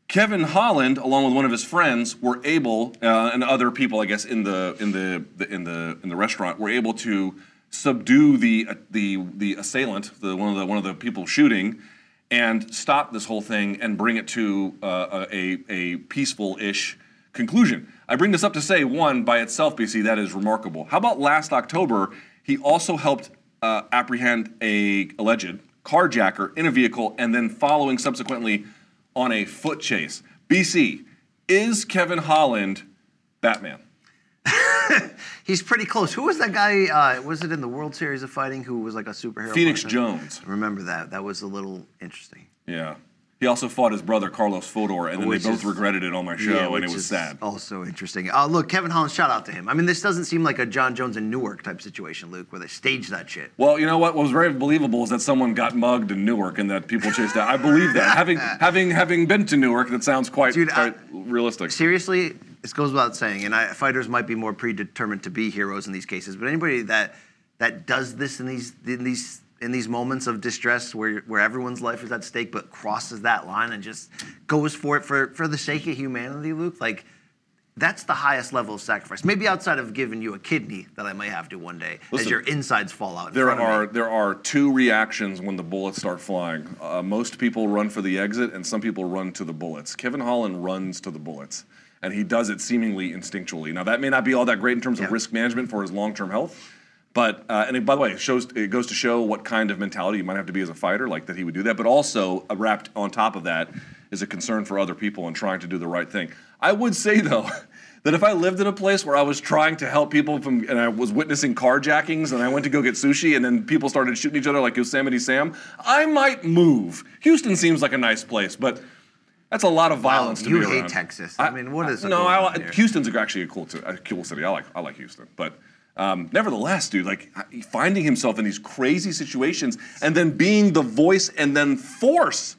Kevin Holland, along with one of his friends, were able, uh, and other people, I guess, in the in the, the in the in the restaurant, were able to subdue the uh, the the assailant, the one of the one of the people shooting, and stop this whole thing and bring it to uh, a a peaceful-ish conclusion. I bring this up to say, one, by itself, BC, that is remarkable. How about last October? He also helped uh, apprehend a alleged carjacker in a vehicle, and then following subsequently on a foot chase. BC, is Kevin Holland Batman? He's pretty close. Who was that guy? Uh, was it in the World Series of Fighting? Who was like a superhero? Phoenix fighter? Jones. Remember that? That was a little interesting. Yeah. He also fought his brother Caros Fodor, and then Which they both is- regretted it on my show, Yeah, and it was sad. Also interesting. Uh, look, Kevin Holland, shout out to him. I mean, this doesn't seem like a Jon Jones and Newark type situation, Luke, where they staged that shit. Well, you know what? What was very believable is that someone got mugged in Newark and that people chased out. I believe that. having having having been to Newark, that sounds quite, Dude, I- quite realistic. Seriously, this goes without saying, and I, fighters might be more predetermined to be heroes in these cases, but anybody that that does this in these in these in these moments of distress where where everyone's life is at stake, but crosses that line and just goes for it for for the sake of humanity, Luke, like. That's the highest level of sacrifice. Maybe outside of giving you a kidney that I might have to one day, as your insides fall out. In There front of me. are there are two reactions when the bullets start flying. Uh, most people run for the exit, and some people run to the bullets. Kevin Holland runs to the bullets, and he does it seemingly instinctually. Now that may not be all that great in terms of risk management for his long term health, but uh, and it, by the way, it shows it goes to show what kind of mentality you might have to be as a fighter, like that he would do that. But also uh, wrapped on top of that is a concern for other people and trying to do the right thing. I would say though that if I lived in a place where I was trying to help people from and I was witnessing carjackings and I went to go get sushi and then people started shooting each other like Yosemite Sam, I might move. Houston seems like a nice place, but that's a lot of violence to you hate around. Texas. I mean, what is no? I, on here? Houston's actually a cool, ci- a cool city. I like I like Houston, but um, nevertheless, dude, like finding himself in these crazy situations and then being the voice and then force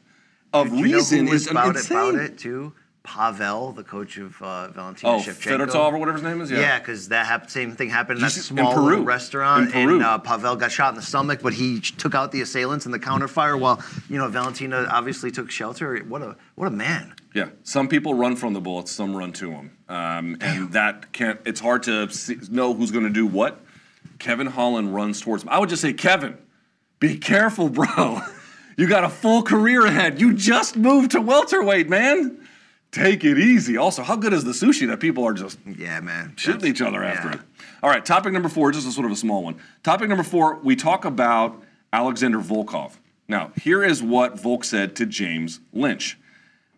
of Do you know reason is about insane. it, about it too? Pavel, the coach of uh, Valentina Oh, Shevchenko. Fedotov or whatever his name is. Yeah. Yeah, because that hap- same thing happened in that Just in small Peru. restaurant, In Peru. and uh, Pavel got shot in the stomach, but he took out the assailants in the counterfire. While you know Valentina obviously took shelter. What a what a man! Yeah, some people run from the bullets, some run to them, um, and that can't. It's hard to see, know who's going to do what. Kevin Holland runs towards him. I would just say, Kevin, be careful, bro. you got a full career ahead. You just moved to welterweight, man. Take it easy. Also, how good is the sushi that people are just Yeah, man. shooting That's- each other after it. All right, topic number four, just a sort of a small one. Topic number four, we talk about Alexander Volkov. Now, here is what Volk said to James Lynch.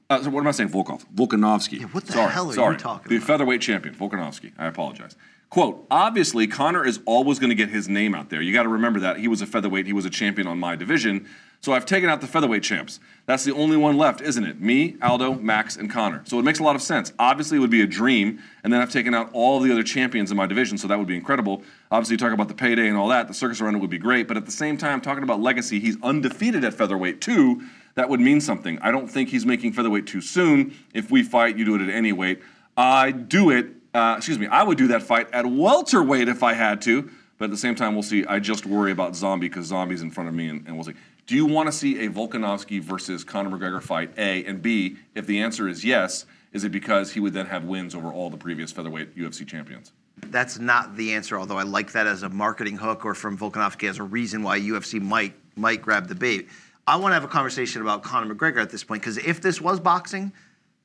Uh, so what am I saying? Volkov. Volkanovski. Yeah, what the sorry, hell are you talking The about? featherweight champion, Volkanovski. I apologize. Quote, obviously, Conor is always going to get his name out there. You got to remember that. He was a featherweight, he was a champion on my division. So I've taken out the featherweight champs. That's the only one left, isn't it? Me, Aldo, Max, and Conor. So it makes a lot of sense. Obviously, it would be a dream. And then I've taken out all the other champions in my division, so that would be incredible. Obviously, talk about the payday and all that. The circus around it would be great. But at the same time, talking about legacy, he's undefeated at featherweight too. That would mean something. I don't think he's making featherweight too soon. If we fight, you do it at any weight. I do it. Uh, excuse me. I would do that fight at welterweight if I had to. But at the same time, we'll see. I just worry about Zombie because Zombie's in front of me, and, and we'll see. Do you want to see a Volkanovski versus Conor McGregor fight? A and B. If the answer is yes, is it because he would then have wins over all the previous featherweight UFC champions? That's not the answer. Although I like that as a marketing hook, or from Volkanovski as a reason why UFC might might grab the bait. I want to have a conversation about Conor McGregor at this point because if this was boxing,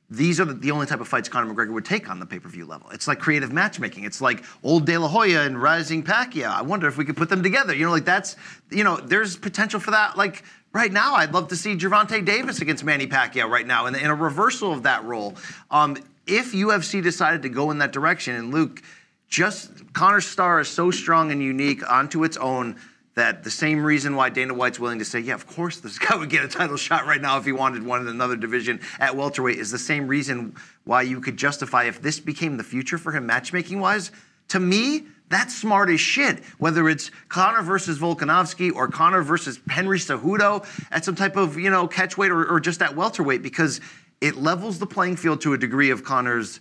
these are the, only type of fights Conor McGregor would take on the pay per view level. It's like creative matchmaking. It's like old De La Hoya and Rising Pacquiao. I wonder if we could put them together. You know, like that's, you know, there's potential for that. Like right now, I'd love to see Gervonta Davis against Manny Pacquiao right now in, in a reversal of that role. Um, if UFC decided to go in that direction, and Luke, just Conor's star is so strong and unique onto its own that the same reason why Dana White's willing to say, yeah, of course this guy would get a title shot right now if he wanted one in another division at welterweight is the same reason why you could justify if this became the future for him matchmaking wise. To me, that's smart as shit. Whether it's Conor versus Volkanovski or Conor versus Henry Cejudo at some type of you know catchweight or, or just at welterweight, because it levels the playing field to a degree of Conor's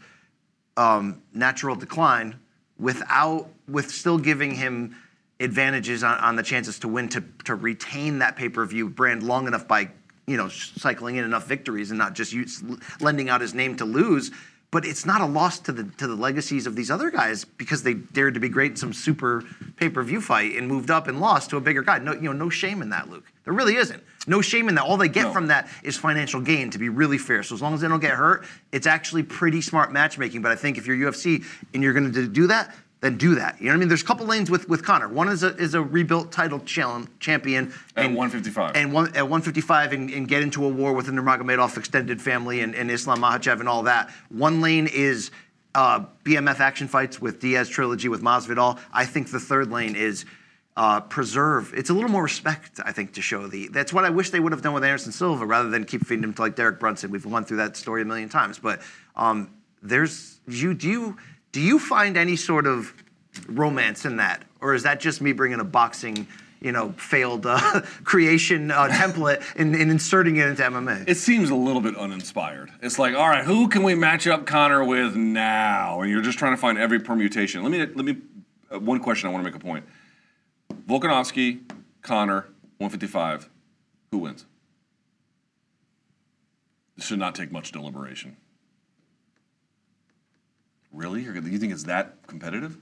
um, natural decline without with still giving him advantages on, on the chances to win to to retain that pay-per-view brand long enough by you know cycling in enough victories and not just use, lending out his name to lose. But it's not a loss to the to the legacies of these other guys because they dared to be great in some super pay-per-view fight and moved up and lost to a bigger guy. No you know no shame in that Luke. There really isn't. No shame in that. All they get No. from that is financial gain to be really fair. So as long as they don't get hurt it's actually pretty smart matchmaking. But I think if you're UFC and you're going to do that then do that. You know what I mean? There's a couple lanes with with Conor. One is a is a rebuilt title challenge, champion At 155. and one at 155 and, and get into a war with the Nurmagomedov extended family and, and Islam Makhachev and all that. One lane is uh, BMF action fights with Diaz trilogy with Masvidal. I think the third lane is uh, preserve. It's a little more respect, I think, to show the. That's what I wish they would have done with Anderson Silva rather than keep feeding him to like Derek Brunson. We've gone through that story a million times, but um, there's you do you do you find any sort of romance in that, or is that just me bringing a boxing? You know, failed uh, creation uh, template and, and inserting it into MMA. It seems a little bit uninspired. It's like, all right, who can we match up Conor with now? And you're just trying to find every permutation. Let me let me uh, one question. I want to make a point. Volkanovski, Conor, 155. Who wins? This should not take much deliberation. Really? You think it's that competitive?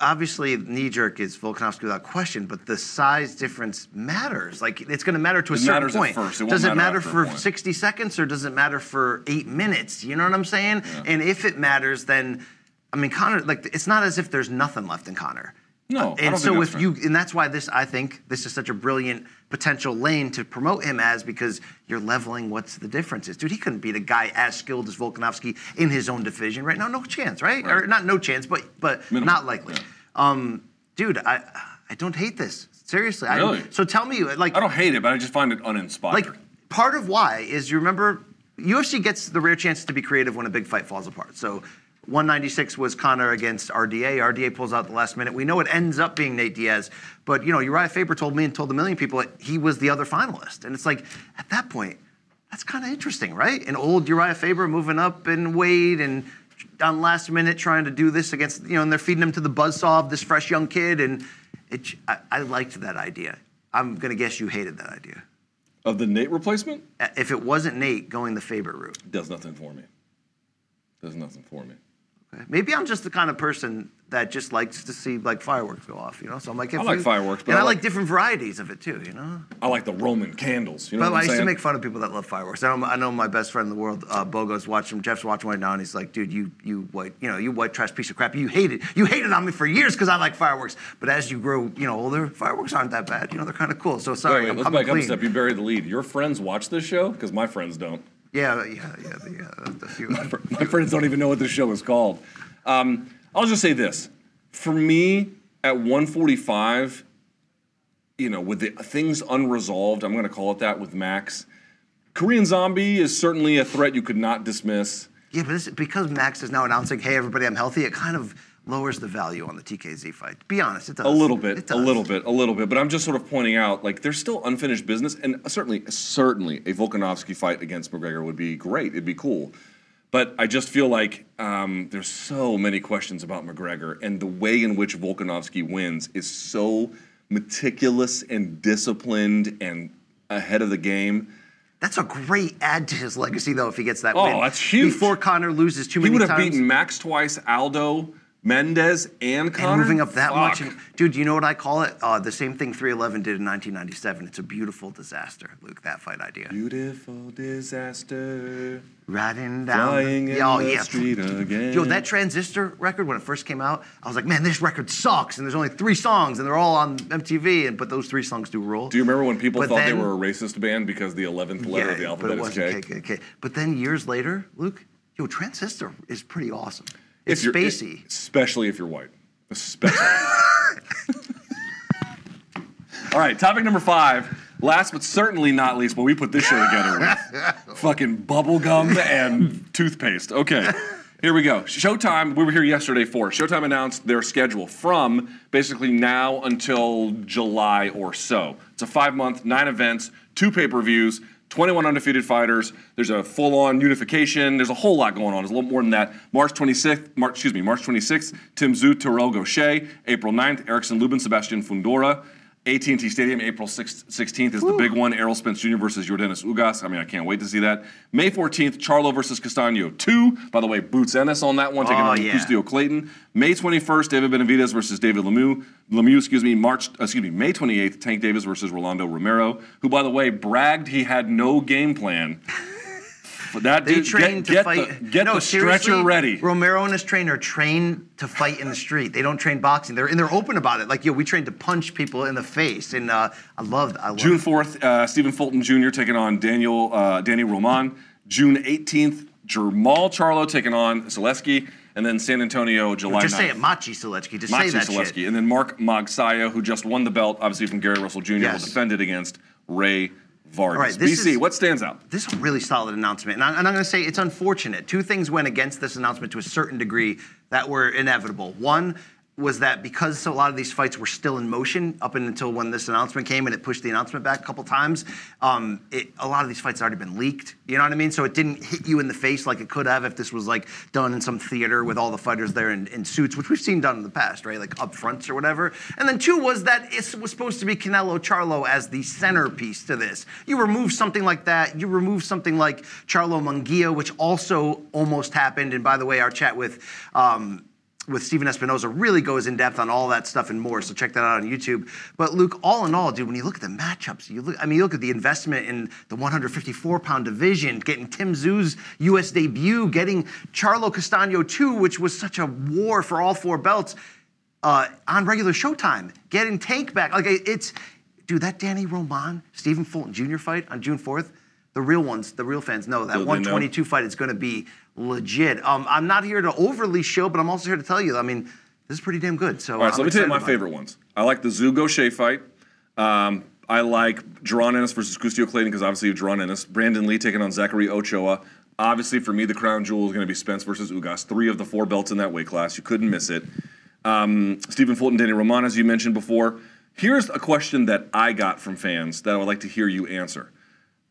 obviously knee jerk is Volkanovski without question, but the size difference matters. Like it's going to matter to a It certain point. It does it matter matter for 60 seconds or does it matter for eight minutes? You know what I'm saying? And if it matters, then I mean Conor. Like it's not as if there's nothing left in Conor. No, I and so if you, and that's why this, I think, this is such a brilliant potential lane to promote him as because you're leveling what's the difference is. Dude, he couldn't beat a guy as skilled as Volkanovski in his own division right now. No chance, right? Or not no chance, but but Minimal, not likely. yeah. Um, dude, I I don't hate this seriously. I- Really? so tell me, like, I don't hate it, but I just find it uninspired. like part of why is you remember UFC gets the rare chance to be creative when a big fight falls apart. So 196 was Conor against RDA. RDA pulls out the last minute. We know it ends up being Nate Diaz, but you know Urijah Faber told me and told a million people that he was the other finalist, and it's like at that point, that's kind of interesting, right? An old Urijah Faber moving up and Wade and on last minute trying to do this against you know, and they're feeding him to the buzzsaw of this fresh young kid, and it. I, I liked that idea. I'm gonna guess you hated that idea. of the Nate replacement, If it wasn't Nate going the Faber route, does nothing for me. Does nothing for me. Maybe I'm just the kind of person that just likes to see like fireworks go off, you know. So I'm like, I like we- fireworks, but and I I like like- different varieties of it too, you know. I like the Roman candles. You know But I I'm used saying? to make fun of people that love fireworks. I know, I know my best friend in the world, uh, Bogo's watching. Jeff's watching right now, and he's like, "Dude, you you white, you know, you white trash piece of crap. You hated you hated it on me for years because I like fireworks. But as you grow, you know, older, fireworks aren't that bad. You know, they're kind of cool. So sorry, Wait, wait, I'm let's coming back up a step. You bury the lead. Your friends watch this show because my friends don't. Yeah, yeah, yeah, the, uh, the few. My friends don't even know what this show is called. Um, I'll just say this: for me, at 145, you know, with the things unresolved, I'm going to call it that with Max. Korean Zombie is certainly a threat you could not dismiss. Yeah, but it's, because Max is now announcing, "Hey, everybody, I'm healthy," it kind of lowers the value on the TKZ fight. Be honest, it does. A little It bit, a little bit, a little bit. But I'm just sort of pointing out, like, there's still unfinished business, and certainly, certainly, a Volkanovski fight against McGregor would be great. It'd be cool. But I just feel like um, there's so many questions about McGregor, and the way in which Volkanovski wins is so meticulous and disciplined and ahead of the game. That's a great add to his legacy, though, if he gets that Oh, win. that's huge. Before Conor loses too many, He would have times. beaten Max twice, Aldo, Mendez, and Conor. and moving up that much. Fuck. And, dude, you know what I call it? Uh, the same thing 311 did in 1997. It's a beautiful disaster, Luke, that fight idea. Beautiful disaster. Riding down Flying the, in oh, the yeah. street again. Yo, that Transistor record, when it first came out, I was like, man, this record sucks. And there's only three songs, and they're all on MTV, and but those three songs do rule. Do you remember when people But thought then- they were a racist band because the 11th letter of the but alphabet it is K? wasn't KKK. But then years later, Luke, yo, Transistor is pretty awesome. It's spacey. especially if you're white. Especially. All right, topic number five. Last but certainly not least, what we put this show together with fucking bubblegum and toothpaste. Okay, here we go. Showtime, we were here yesterday for. Showtime announced their schedule from basically now until July or so. It's a five month, nine events, two pay per views. 21 undefeated fighters. There's a full-on unification. There's a whole lot going on. There's a little more than that. March 26th, March, excuse me, March 26th, Tim Tszyu, Terrell Gausha. April 9th, Erickson Lubin, Sebastian Fundora. AT&T Stadium, April 6th, 16th is the big one. Errol Spence Jr. versus Yordenis Ugas. I mean, I can't wait to see that. May 14th, Charlo versus Castano 2. By the way, Boots Ennis on that one, taking Oh, on yeah. Custio Clayton. May 21st, David Benavidez versus David Lemieux. Lemieux, excuse me, March, uh, excuse me, May 28th, Tank Davis versus Rolando Romero, who, by the way, bragged he had no game plan. That They dude, train get, to get fight. the, get no, the stretcher ready. Romero and his trainer train to fight in the street. They don't train boxing. They're and they're open about it. Like yo, we train to punch people in the face. And uh, I love. I love. June 4th, uh, Stephen Fulton Jr. taking on Daniel uh, Danny Roman. June 18th, Jermall Charlo taking on Zaleski. And then San Antonio, July Just 9th. say it, Maciej Sulecki. Just say that Zaleski. shit. And then Mark Magsayo, who just won the belt, obviously from Gary Russell Jr., Yes. will defend it against Rey Vargas. Right, BC, is- what stands out? This is a really solid announcement. And, I, and I'm going to say it's unfortunate. Two things went against this announcement to a certain degree that were inevitable. One was that because so a lot of these fights were still in motion up until when this announcement came and it pushed the announcement back a couple times, um, it, a lot of these fights had already been leaked. You know what I mean? So it didn't hit you in the face like it could have if this was like done in some theater with all the fighters there in, in suits, which we've seen done in the past, right? Like up fronts or whatever. And then two was that it was supposed to be Canelo Charlo as the centerpiece to this. You remove something like that, you remove something like Charlo Munguia, which also almost happened. And by the way, our chat with um, with Stephen Espinoza really goes in depth on all that stuff and more. So check that out on YouTube. But Luke, all in all, dude, when you look at the matchups, you look. I mean, you look at the investment in the 154 pound division, getting Tim Tszyu's U.S. debut, getting Charlo Castano too, which was such a war for all four belts. uh, on regular Showtime, getting Tank back. Like it's, dude, that Danny Roman, Stephen Fulton Jr. fight on June 4th, the real ones, the real fans know that They know. 122 fight is going to be legit. Um, I'm not here to overly show, but I'm also here to tell you, I mean, this is pretty damn good. So All right, so let me tell you my about it. favorite ones. I like the Zugo Shea fight. Um, I like Jaron Ennis versus Custio Clayton because obviously Jaron Ennis. Brandun Lee taking on Zachary Ochoa. Obviously, for me, the crown jewel is going to be Spence versus Ugas. Three of the four belts in that weight class. You couldn't miss it. Um, Stephen Fulton, Danny Roman, as you mentioned before. Here's a question that I got from fans that I would like to hear you answer.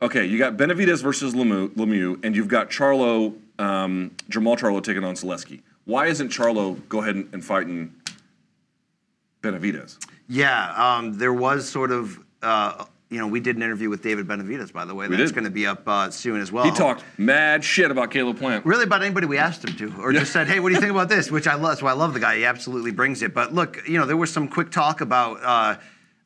Okay, you got Benavidez versus Lemieux, Lemieux and you've got Charlo, um, Jermall Charlo taking on Selesky. Why isn't Charlo go ahead and, and fighting Benavidez? Yeah, um, there was sort of, uh, you know, we did an interview with David Benavidez, by the way. We That's going to be up uh, soon as well. He talked mad shit about Caleb Plant. really about anybody we asked him to, or just said, "Hey, what do you think about this?" Which I love. That's why I love the guy. He absolutely brings it. But look, you know, there was some quick talk about uh,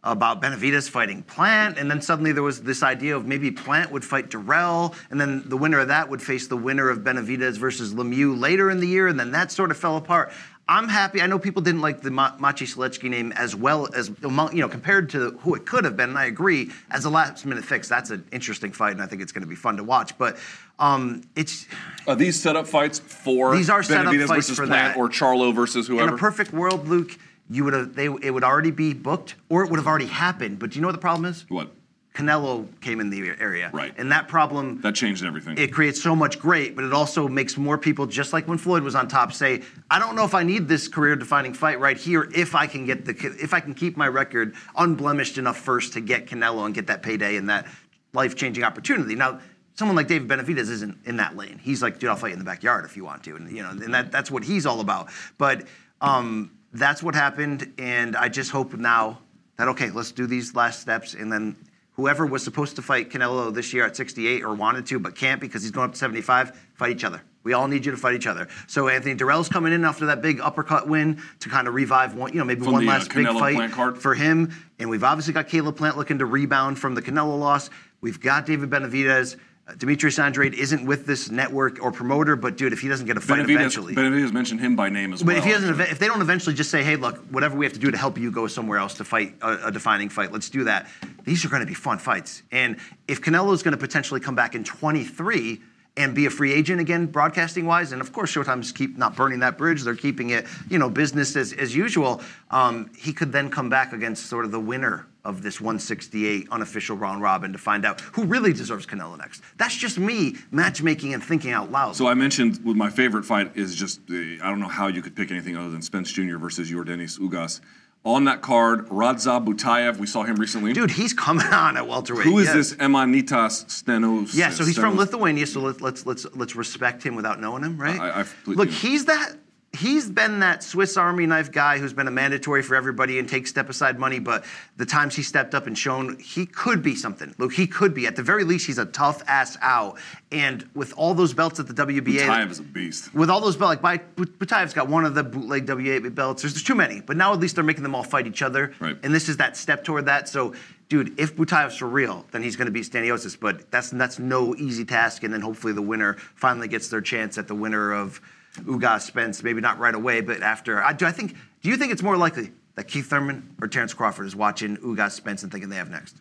about Benavidez fighting Plant, and then suddenly there was this idea of maybe Plant would fight Dirrell, and then the winner of that would face the winner of Benavidez versus Lemieux later in the year, and then that sort of fell apart. I'm happy. I know people didn't like the Ma- Maciej Sulecki name as well as you know compared to who it could have been. And I agree. As a last minute fix, that's an interesting fight, and I think it's going to be fun to watch. But um, it's Are these setup fights for These are setup fights versus for Plant that. or Charlo versus whoever? in a perfect world, Luke, you would have they it would already be booked or it would have already happened. But do you know what the problem is? what? Canelo came in the area, Right. And that problem That changed everything. it creates so much great, but it also makes more people, just like when Floyd was on top, say, "I don't know if I need this career-defining fight right here. If I can get the, if I can keep my record unblemished enough first to get Canelo and get that payday and that life-changing opportunity." Now, someone like David Benavidez isn't in that lane. He's like, "Dude, I'll fight you in the backyard if you want to," and you know, and that that's what he's all about. But um, that's what happened, and I just hope now that okay, let's do these last steps, and then whoever was supposed to fight Canelo this year at 68 or wanted to but can't because he's going up to 75, fight each other. We all need you to fight each other. So Anthony Dirrell's coming in after that big uppercut win to kind of revive one, you know, maybe From one the, uh, last big fight for him. And we've obviously got Caleb Plant looking to rebound from the Canelo loss. We've got David Benavidez. Demetrius Andrade isn't with this network or promoter, but dude, if he doesn't get a fight Benavidez, eventually, Benavidez mentioned him by name as but well. But if he doesn't, if they don't eventually just say, "Hey, look, whatever we have to do to help you go somewhere else to fight a, a defining fight, let's do that." These are going to be fun fights, and if Canelo is going to potentially come back in 23 and be a free agent again, broadcasting wise, and of course, Showtime's keep not burning that bridge; they're keeping it, you know, business as, as usual. Um, he could then come back against sort of the winner of this 168 unofficial round robin to find out who really deserves Canelo next. That's just me matchmaking and thinking out loud. So I mentioned with my favorite fight is just uh, I don't know how you could pick anything other than Spence Jr. versus Yordenis Ugas. On that card, Radzhab Butaev, we saw him recently. Dude, he's coming on at welterweight. Who is yeah. this Eimantas Stanionis? Yeah, so he's from Lithuania. So let, let's let's let's respect him without knowing him, right? I- I Look, he's that. He's been that Swiss Army knife guy who's been a mandatory for everybody and takes step aside money. But the times he stepped up and shown he could be something. Look, he could be. At the very least, he's a tough ass out. And with all those belts at the WBA, Butaev is a beast. with all those belts, like But- Butaev's got one of the bootleg WBA belts. There's, there's too many, but now at least they're making them all fight each other. Right. And this is that step toward that. So, dude, if Butaev's for real, then he's going to beat Stanionis. But that's that's no easy task. And then hopefully the winner finally gets their chance at the winner of Ugas Spence. Maybe not right away, but after. I, do I think? Do you think it's more likely that Keith Thurman or Terrence Crawford is watching Ugas Spence and thinking they have next?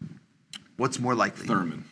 What's more likely? Thurman.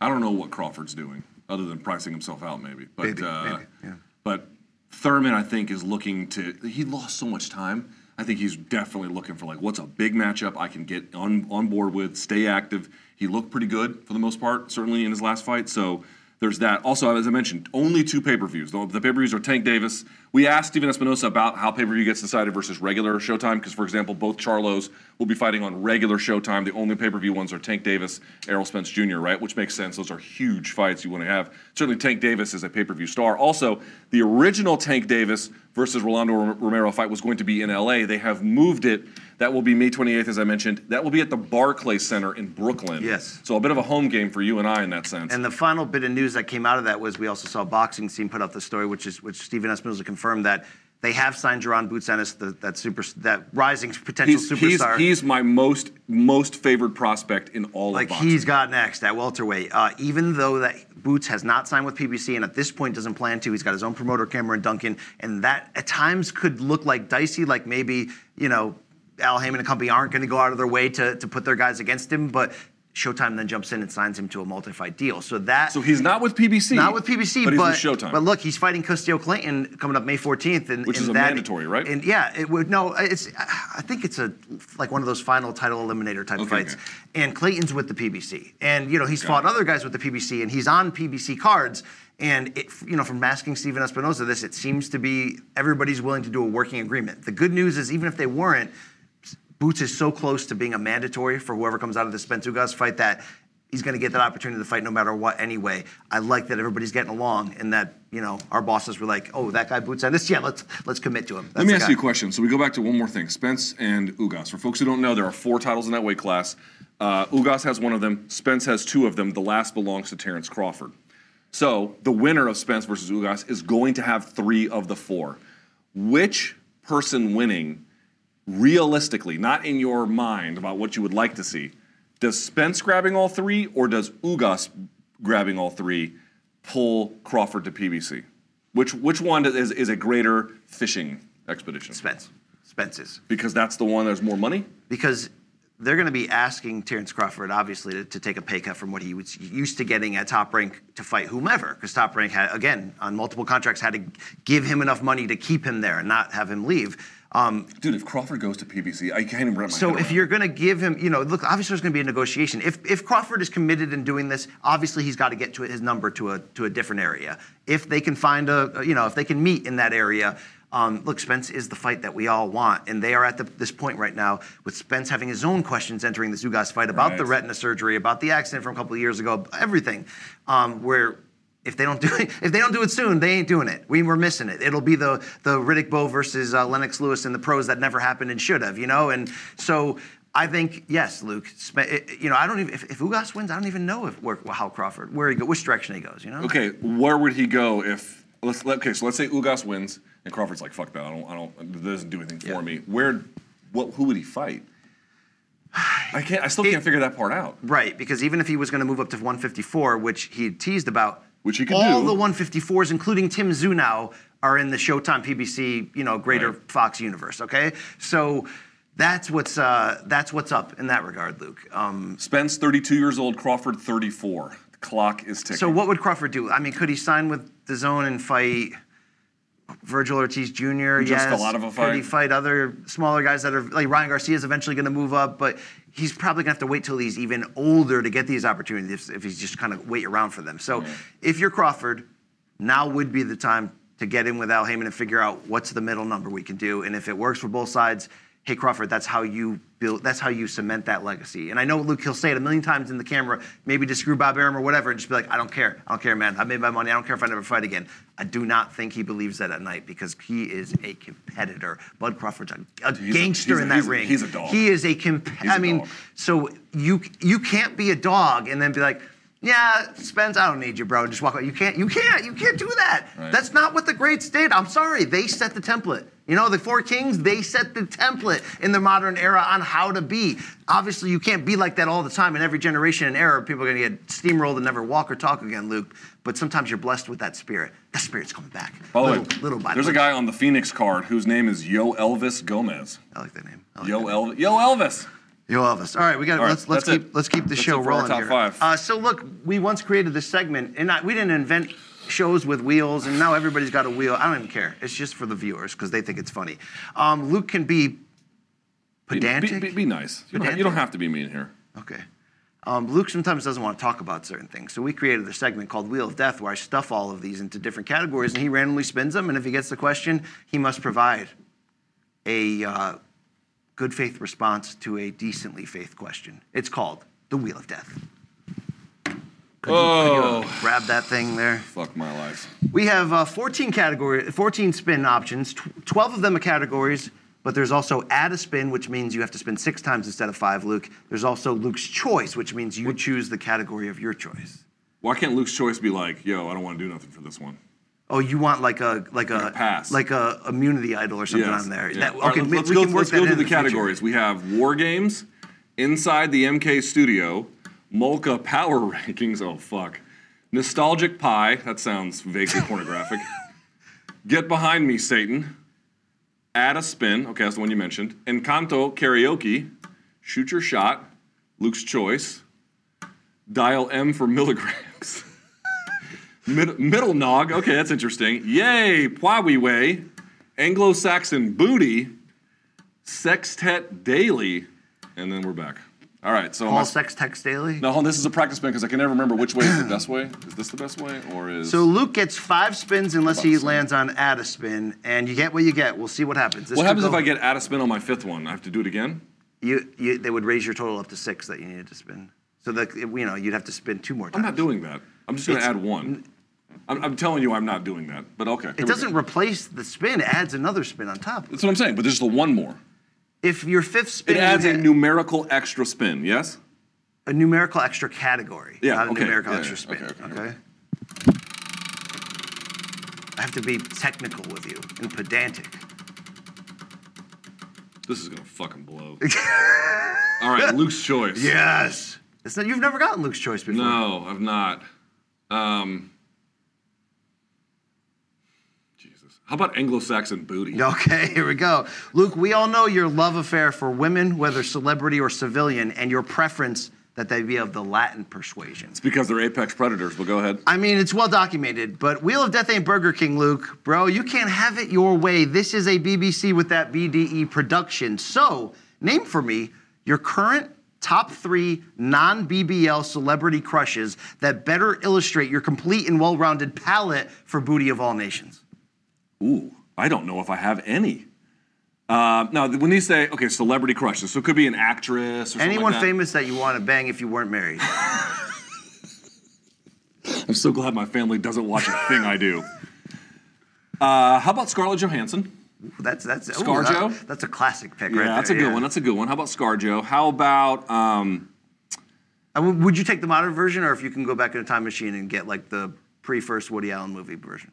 I don't know what Crawford's doing other than pricing himself out, maybe. But Maybe, uh, maybe, yeah. but Thurman, I think, is looking to. He lost so much time. I think he's definitely looking for like what's a big matchup I can get on on board with, stay active. He looked pretty good for the most part, certainly in his last fight. So there's that. Also, as I mentioned, only two pay per views. The, the pay per views are Tank Davis. We asked Stephen Espinoza about how pay per view gets decided versus regular Showtime because, for example, both Charlos will be fighting on regular Showtime. The only pay per view ones are Tank Davis, Errol Spence Jr., right? Which makes sense. Those are huge fights you want to have. Certainly, Tank Davis is a pay per view star. Also, the original Tank Davis versus Rolando Romero fight was going to be in LA. They have moved it. That will be May 28th, as I mentioned. That will be at the Barclays Center in Brooklyn. Yes. So a bit of a home game for you and I in that sense. And the final bit of news that came out of that was we also saw Boxing Scene put out the story, which is which Stephen Espinoza confirmed that They have signed Jaron Boots Ennis, the, that super, that rising potential He's, he's, superstar. he's my most most favored prospect in all like of boxing. he's got next at welterweight. Uh, even though that Boots has not signed with PBC and at this point doesn't plan to, he's got his own promoter, Cameron Dunkin, and that at times could look like dicey. Like maybe you know Al Haymon and company aren't going to go out of their way to to put their guys against him, but Showtime then jumps in and signs him to a multi-fight deal. So that so he's not with PBC. not with PBC, but but, he's with Showtime. But look, he's fighting Custio Clayton coming up May 14th, and Which and is that- mandatory, right? And yeah, it would no, it's I think it's a like one of those final title eliminator type Okay, fights. okay. And Clayton's with the PBC, and you know he's Got fought it. other guys with the PBC, and he's on PBC cards. And it, you know, from asking Stephen Espinoza this, it seems to be everybody's willing to do a working agreement. The good news is, even if they weren't, Boots is so close to being a mandatory for whoever comes out of the Spence Ugas fight that he's going to get that opportunity to fight no matter what anyway. I like that everybody's getting along and that, you know, our bosses were like, oh, that guy Boots Ennis, yeah, let's let's commit to him. Let me ask the you a question. So we go back to one more thing: Spence and Ugas. For folks who don't know, there are four titles in that weight class. Uh, Ugas has one of them. Spence has two of them. The last belongs to Terrence Crawford. So the winner of Spence versus Ugas is going to have three of the four. Which person winning, realistically, not in your mind about what you would like to see, does Spence grabbing all three or does Ugas grabbing all three pull Crawford to PBC? Which which one is, is a greater fishing expedition? Spence. Spence is. Because that's the one there's more money? because they're going to be asking Terrence Crawford, obviously, to, to take a pay cut from what he was used to getting at Top Rank to fight whomever. Because Top Rank had, again, on multiple contracts, had to give him enough money to keep him there and not have him leave. Um, Dude, if Crawford goes to PBC, I can't even wrap my so head if around you're going to give him, you know, look, obviously there's going to be a negotiation. If if Crawford is committed in doing this, obviously he's got to get to his number to a to a different area. If they can find a, you know, if they can meet in that area. Um, look, Spence is the fight that we all want, and they are at the, this point right now with Spence having his own questions entering the Zugas fight about the retina surgery, about the accident from a couple of years ago, everything. Um, where if they don't do it, if they don't do it soon, they ain't doing it. We were missing it. It'll be the the Riddick Bowe versus uh, Lennox Lewis and the pros that never happened and should have, you know. And so I think yes, Luke. You know, I don't even if, if Ugas wins, I don't even know if where, how Crawford where he go, which direction he goes. You know. Okay, where would he go if let's let, okay, so let's say Ugas wins and Crawford's like, fuck that, I don't I don't it doesn't do anything for Yeah. me. Where what who would he fight? I can't I still can't figure that part out. Right, because even if he was going to move up to 154, which he teased about, Which he could all do. the 154s, including Tim Zunau, are in the Showtime PBC, you know, greater Right. Fox universe. Okay, so that's what's uh, that's what's up in that regard, Luke. Um, Spence 32 years old, Crawford 34. The clock is ticking. so what would Crawford do? I mean, could he sign with the Zone and fight? Virgil Ortiz Jr. just yes. fell out of a Could he fight? fight other smaller guys that are like Ryan Garcia is eventually going to move up, but he's probably going to have to wait till he's even older to get these opportunities if, if he's just kind of wait around for them. So if you're Crawford, now would be the time to get in with Al Haymon and figure out what's the middle number we can do, and if it works for both sides, hey Crawford, that's how you build, that's how you cement that legacy. And I know Luke, he'll say it a million times in the camera, maybe to screw Bob Arum or whatever, and just be like, I don't care, I don't care, man, I made my money, I don't care if I never fight again. I do not think he believes that at night because he is a competitor. Bud Crawford's a, a a- gangster a- in that he's a- ring. he's a dog. He is a comp. I mean, dog. so you you can't be a dog and then be like, yeah, Spence, I don't need you, bro. and Just walk away. You can't. You can't. You can't do that. Right. That's not what the greats did. I'm sorry. They set the template. You know, the four kings, they set the template in the modern era on how to be. Obviously, you can't be like that all the time. In every generation and era, people are going to get steamrolled and never walk or talk again, Luke. But sometimes you're blessed with that spirit. That spirit's coming back. By little, way, little by there's a guy on the Phoenix card whose name is Yo Elvis Gomez. I like that name. Like Yo that. Elvis. Yo Elvis. Yo, us. All right, we got. Right, let's let's keep it. let's keep the That's show it for our rolling top here. five. Uh, so look, we once created this segment, and I, we didn't invent shows with wheels, and now everybody's got a wheel. I don't even care. It's just for the viewers because they think it's funny. Um, Luke can be Be- pedantic. Be, be, be nice. You don't, ha- you don't have to be mean here. Okay. Um, Luke sometimes doesn't want to talk about certain things, so we created a segment called Wheel of Death where I stuff all of these into different categories, and he randomly spins them, and if he gets the question, he must provide a uh, good faith response to a decently faith question. It's called the Wheel of Death. Could you, could you, uh, Oh. grab that thing there? Fuck my life. We have uh, 14 category, 14 spin options. Tw- 12 of them are categories, but there's also add a spin, which means you have to spin six times instead of five, Luke. There's also Luke's choice, which means you choose the category of your choice. Why can't Luke's choice be like, yo, I don't want to do nothing for this one? Oh, you want like a like a, a pass. like a immunity idol or something Yes, on there. yeah. That- All right, okay, let's, we- let's we go, can let's go through the future. categories. We have War Games, Inside the MK Studio, Molka Power Rankings. Oh, fuck. Nostalgic Pie. That sounds vaguely pornographic. Get Behind Me, Satan. Add a Spin. Okay, that's the one you mentioned. Encanto Karaoke. Shoot Your Shot. Luke's Choice. Dial M for milligrams. Mid- middle Nog. Okay, that's interesting. Yay, Pwawi Way. Anglo Saxon Booty. Sextet Daily. And then we're back. All right, so. All my- sex text daily. no, hold on, this is a practice spin because I can never remember which way is the best way. Is this the best way or is. So Luke gets five spins unless he About the same. lands on add a spin, and you get what you get. We'll see what happens. This what happens go- if I get out a spin on my fifth one? I have to do it again? You, you, they would raise your total up to six that you needed to spin. So that you know you'd have to spin two more times. I'm not doing that. I'm just going to add one. I'm, I'm telling you I'm not doing that, but okay. It doesn't replace the spin; it adds another spin on top. That's what I'm saying, but there's the one more. If your fifth spin, It adds a numerical extra spin, yes? a numerical extra category, Yeah, not a numerical yeah, extra yeah, spin. okay, okay. I have to be technical with you and pedantic. This is going to fucking blow. All right, Luke's choice. Yes. It's not, you've never gotten Luke's choice before. No, I've not. Um, Jesus. How about Anglo Saxon booty? Okay, here we go. Luke, we all know your love affair for women, whether celebrity or civilian, and your preference that they be of the Latin persuasion. It's because they're apex predators, but go ahead. I mean, it's well documented, but Wheel of Death ain't Burger King, Luke. Bro, you can't have it your way. This is a BBC with that BDE production. So, name for me your current top three non BBL celebrity crushes that better illustrate your complete and well rounded palette for Booty of All Nations. Ooh, I don't know if I have any. Uh, now, when you say, okay, celebrity crushes, so it could be an actress or something Anyone like that. famous that you want to bang if you weren't married? I'm so glad my family doesn't watch a thing I do. Uh, how about Scarlett Johansson? That's that's ooh, Scarjo? that- that's a classic pick Yeah, right that's there, a good yeah. one. That's a good one. How about ScarJo? How about um, Uh, Would you take the modern version, or if you can go back in a time machine and get like the pre-first Woody Allen movie version?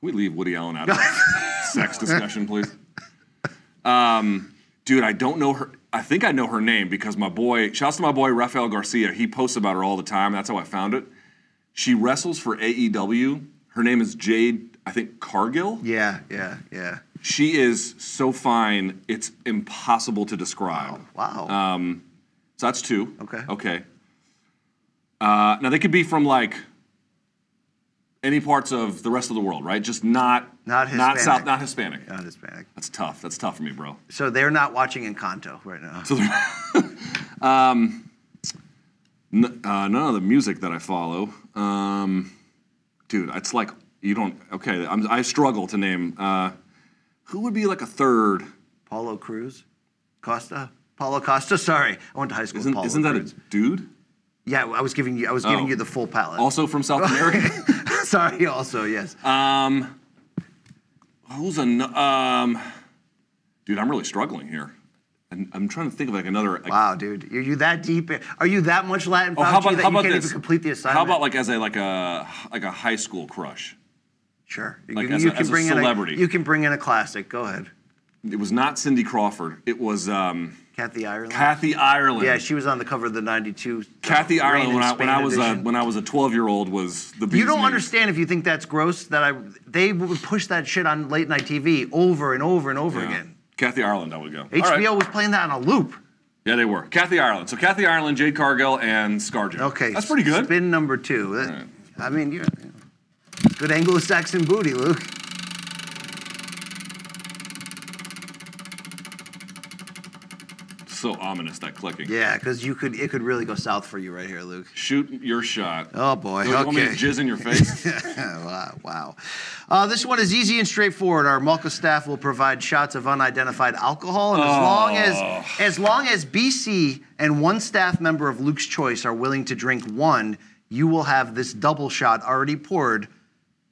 Can we leave Woody Allen out of this sex discussion, please? Um, dude, I don't know her. I think I know her name because my boy, shouts to my boy Rafael Garcia. He posts about her all the time. That's how I found it. She wrestles for AEW. Her name is Jade, I think Cargill. Yeah, yeah, yeah. She is so fine, it's impossible to describe. Wow. Wow. So that's two. Okay. Okay. Uh, now they could be from like any parts of the rest of the world, right? Just not Not not Hispanic. South, not Hispanic. Not Hispanic. That's tough. That's tough for me, bro. So they're not watching Encanto right now. So, um, n- uh, none of the music that I follow, um, dude, it's like you don't. Okay, I'm, I struggle to name. Uh, who would be like a third? Paulo Cruz, Costa, Paulo Costa. Sorry, I went to high school. Isn't Paulo isn't that Cruz. a dude? Yeah, I was giving you. I was giving Oh. you the full palette. Also from South America? Sorry. Also, yes. um, who's a um, dude? I'm really struggling here. I'm, I'm trying to think of like another. Wow, dude, are you that deep? in- Are you that much Latin Oh, how about that how you about can't this? even complete the assignment? How about like as a like a like a high school crush? Sure. You, like can- as you a- can bring celebrity? in a. You can bring in a classic. Go ahead. It was not Cindy Crawford. It was um, Kathy Ireland. Kathy Ireland. Yeah, she was on the cover of the '92. Kathy uh, Ireland when I when I was edition. when I was a 12 year old was the. You don't knees. understand if you think that's gross that I they would push that shit on late night TV over and over and over Yeah. again. Kathy Ireland, I would go. HBO right. was playing that on a loop. Yeah, they were. Kathy Ireland. So Kathy Ireland, Jade Cargill, and ScarJo. Okay, that's pretty good. Spin number two. Right. I mean, you're, you good Anglo-Saxon booty, Luke. So ominous that clicking. Yeah, because you could it could really go south for you right here, Luke. Shoot your shot. Oh boy. You want me to okay. jizz in your face? wow. Uh, this one is easy and straightforward. Our Malka staff will provide shots of unidentified alcohol, and as long Oh. as as long as BC and one staff member of Luke's choice are willing to drink one, you will have this double shot already poured.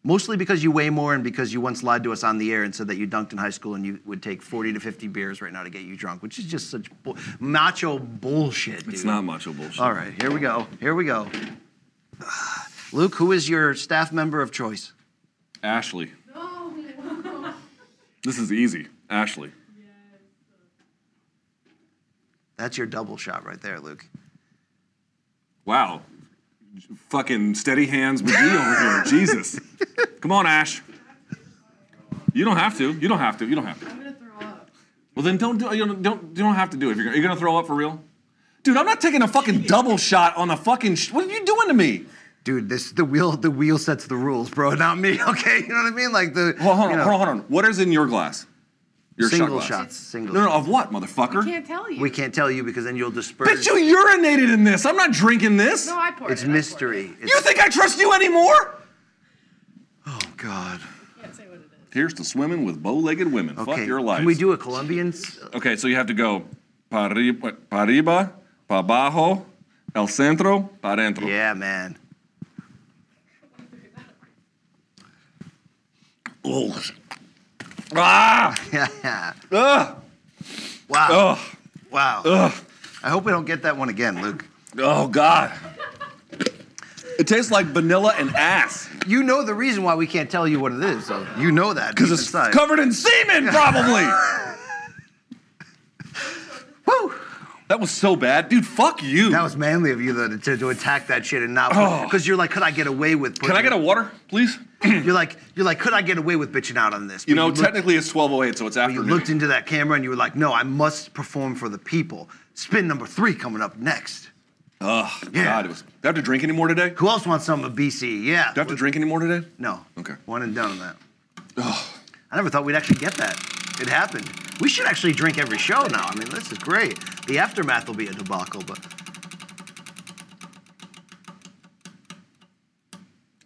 Mostly because you weigh more and because you once lied to us on the air and said that you dunked in high school and you would take 40 to 50 beers right now to get you drunk, which is just such bu- macho bullshit, dude. it's not macho bullshit. All right, here we go. Here we go. Luke, who is your staff member of choice? Ashley. No. This is easy. Ashley. That's your double shot right there, Luke. Wow. Fucking steady hands McGee over here. Jesus. Come on, Ash. You don't have to. You don't have to. You don't have to. I'm gonna throw up. Well, then don't do. You don't. don't you don't have to do it. If you're, gonna- you're gonna throw up for real, dude. I'm not taking a fucking double shot on the fucking. Sh- what are you doing to me? Dude, this the wheel the wheel sets the rules, bro, not me, okay? You know what I mean? Like the Hold, hold you know, Hold on. Hold on. What is in your glass? Your single shot glass. shots. Single No, no. Of what, motherfucker? We can't tell you. We can't tell you because then you'll disperse. Bitch, you urinated in this. I'm not drinking this. No, I poured it's it. I poured mystery. It's, You think I trust you anymore? oh God. Can't say what it is. Here's to swimming with bow-legged women. Okay. Fuck your life. Can we do a Colombian? Okay, so you have to go pa arriba, pa arriba, el centro, pa adentro. Yeah, man. Oh. Ah! Yeah. Ugh! Wow. Ugh! Wow. Ugh! I hope we don't get that one again, Luke. Oh God! It tastes like vanilla and ass You know the reason why we can't tell you what it is, so you know that. because it's inside. covered in semen, probably. Woo! That was so bad, dude. Fuck you. That was manly of you though, to, to, to attack that shit and not Oh. because you're like, could I get away with? Can I get a water, please? You're like, you're like, could I get away with bitching out on this? You know, looked- technically it's 12:08, so it's after. You looked into that camera and you were like, no, I must perform for the people. Spin number three coming up next. Ugh, Yeah. God, it was. Do I have to drink anymore today? Who else wants some of BC? Yeah. Do I have to drink anymore today? No. Okay. One and done on that. I never thought we'd actually get that. It happened. We should actually drink every show now. I mean, this is great. The aftermath will be a debacle, but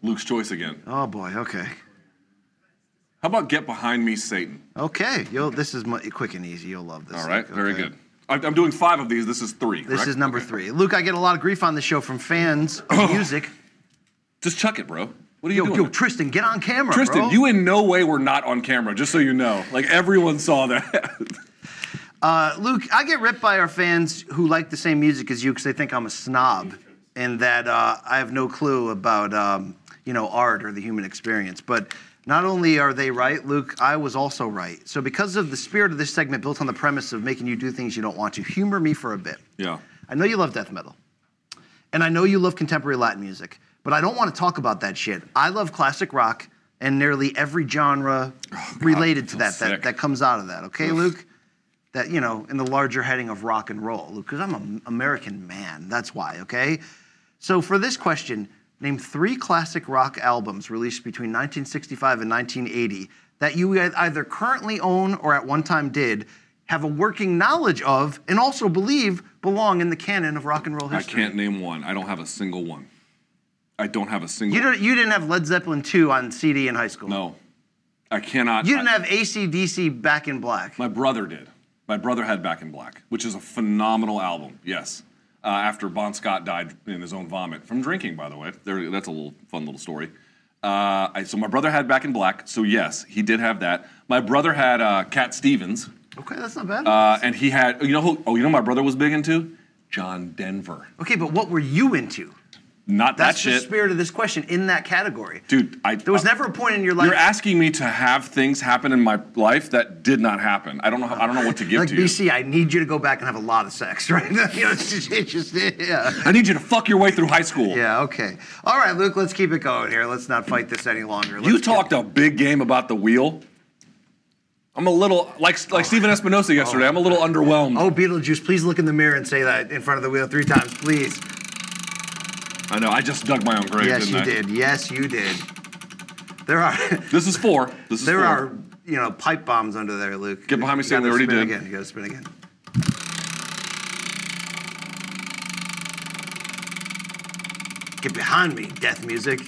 Luke's choice again. oh boy, okay. How about get behind me, Satan? Okay, you'll, this is mu- quick and easy. You'll love this. All right, Luke, very good. I- I'm doing five of these. This is three. This correct? is number Okay. three. Luke, I get a lot of grief on the show from fans of music. Just chuck it, bro. What are you Yo, doing? yo, Tristan, get on camera, Tristan, bro. you in no way were not on camera, just so you know. Like everyone saw that. Uh, Luke, I get ripped by our fans who like the same music as you because they think I'm a snob and that uh, I have no clue about um, you know art or the human experience. But not only are they right, Luke, I was also right. So because of the spirit of this segment built on the premise of making you do things you don't want to, humor me for a bit. yeah. I know you love death metal. And I know you love contemporary Latin music, but I don't want to talk about that shit. I love classic rock and nearly every genre related to that, that that comes out of that. Okay, Luke? That, you know, in the larger heading of rock and roll, Luke, because I'm an American man. That's why, okay? So for this question, name three classic rock albums released between 1965 and 1980 that you either currently own or at one time did, have a working knowledge of, and also believe belong in the canon of rock and roll history. I can't name one. I don't have a single one. I don't have a single. You, don't, you didn't have Led Zeppelin 2 on CD in high school. No, I cannot. You didn't I- have ACDC Back in Black. My brother did. My brother had Back in Black, which is a phenomenal album. Yes. Uh, after Bon Scott died in his own vomit from drinking, by the way. There, that's a little fun little story. Uh, I, so my brother had Back in Black. So yes, he did have that. My brother had uh, Cat Stevens, Okay, that's not bad. uh, and he had. You know who? Oh, you know who my brother was big into John Denver. okay, but what were you into? Not that That's the spirit of this question in that category. dude. I, There was uh, never a point in your life You're asking me to have things happen in my life that did not happen. I don't know. How, I don't know what to give like to you. BC, I need you to go back and have a lot of sex, right? you know, it's just, it's just yeah. I need you to fuck your way through high school. Yeah, okay. All right, Luke, let's keep it going here. Let's not fight this any longer. Let's You talked a big game about the wheel. I'm a little like like oh. Stephen Espinoza yesterday. I'm a little oh. underwhelmed. Oh, Beetlejuice, please look in the mirror and say that in front of the wheel three times, please. I know. I just dug my own grave. Yes, you I? did. Yes, you did. There are This is four. This is there four. are you know pipe bombs under there, Luke. Get behind me, Sam, gotta already spin did. Again. You got to spin again. Get behind me, death music.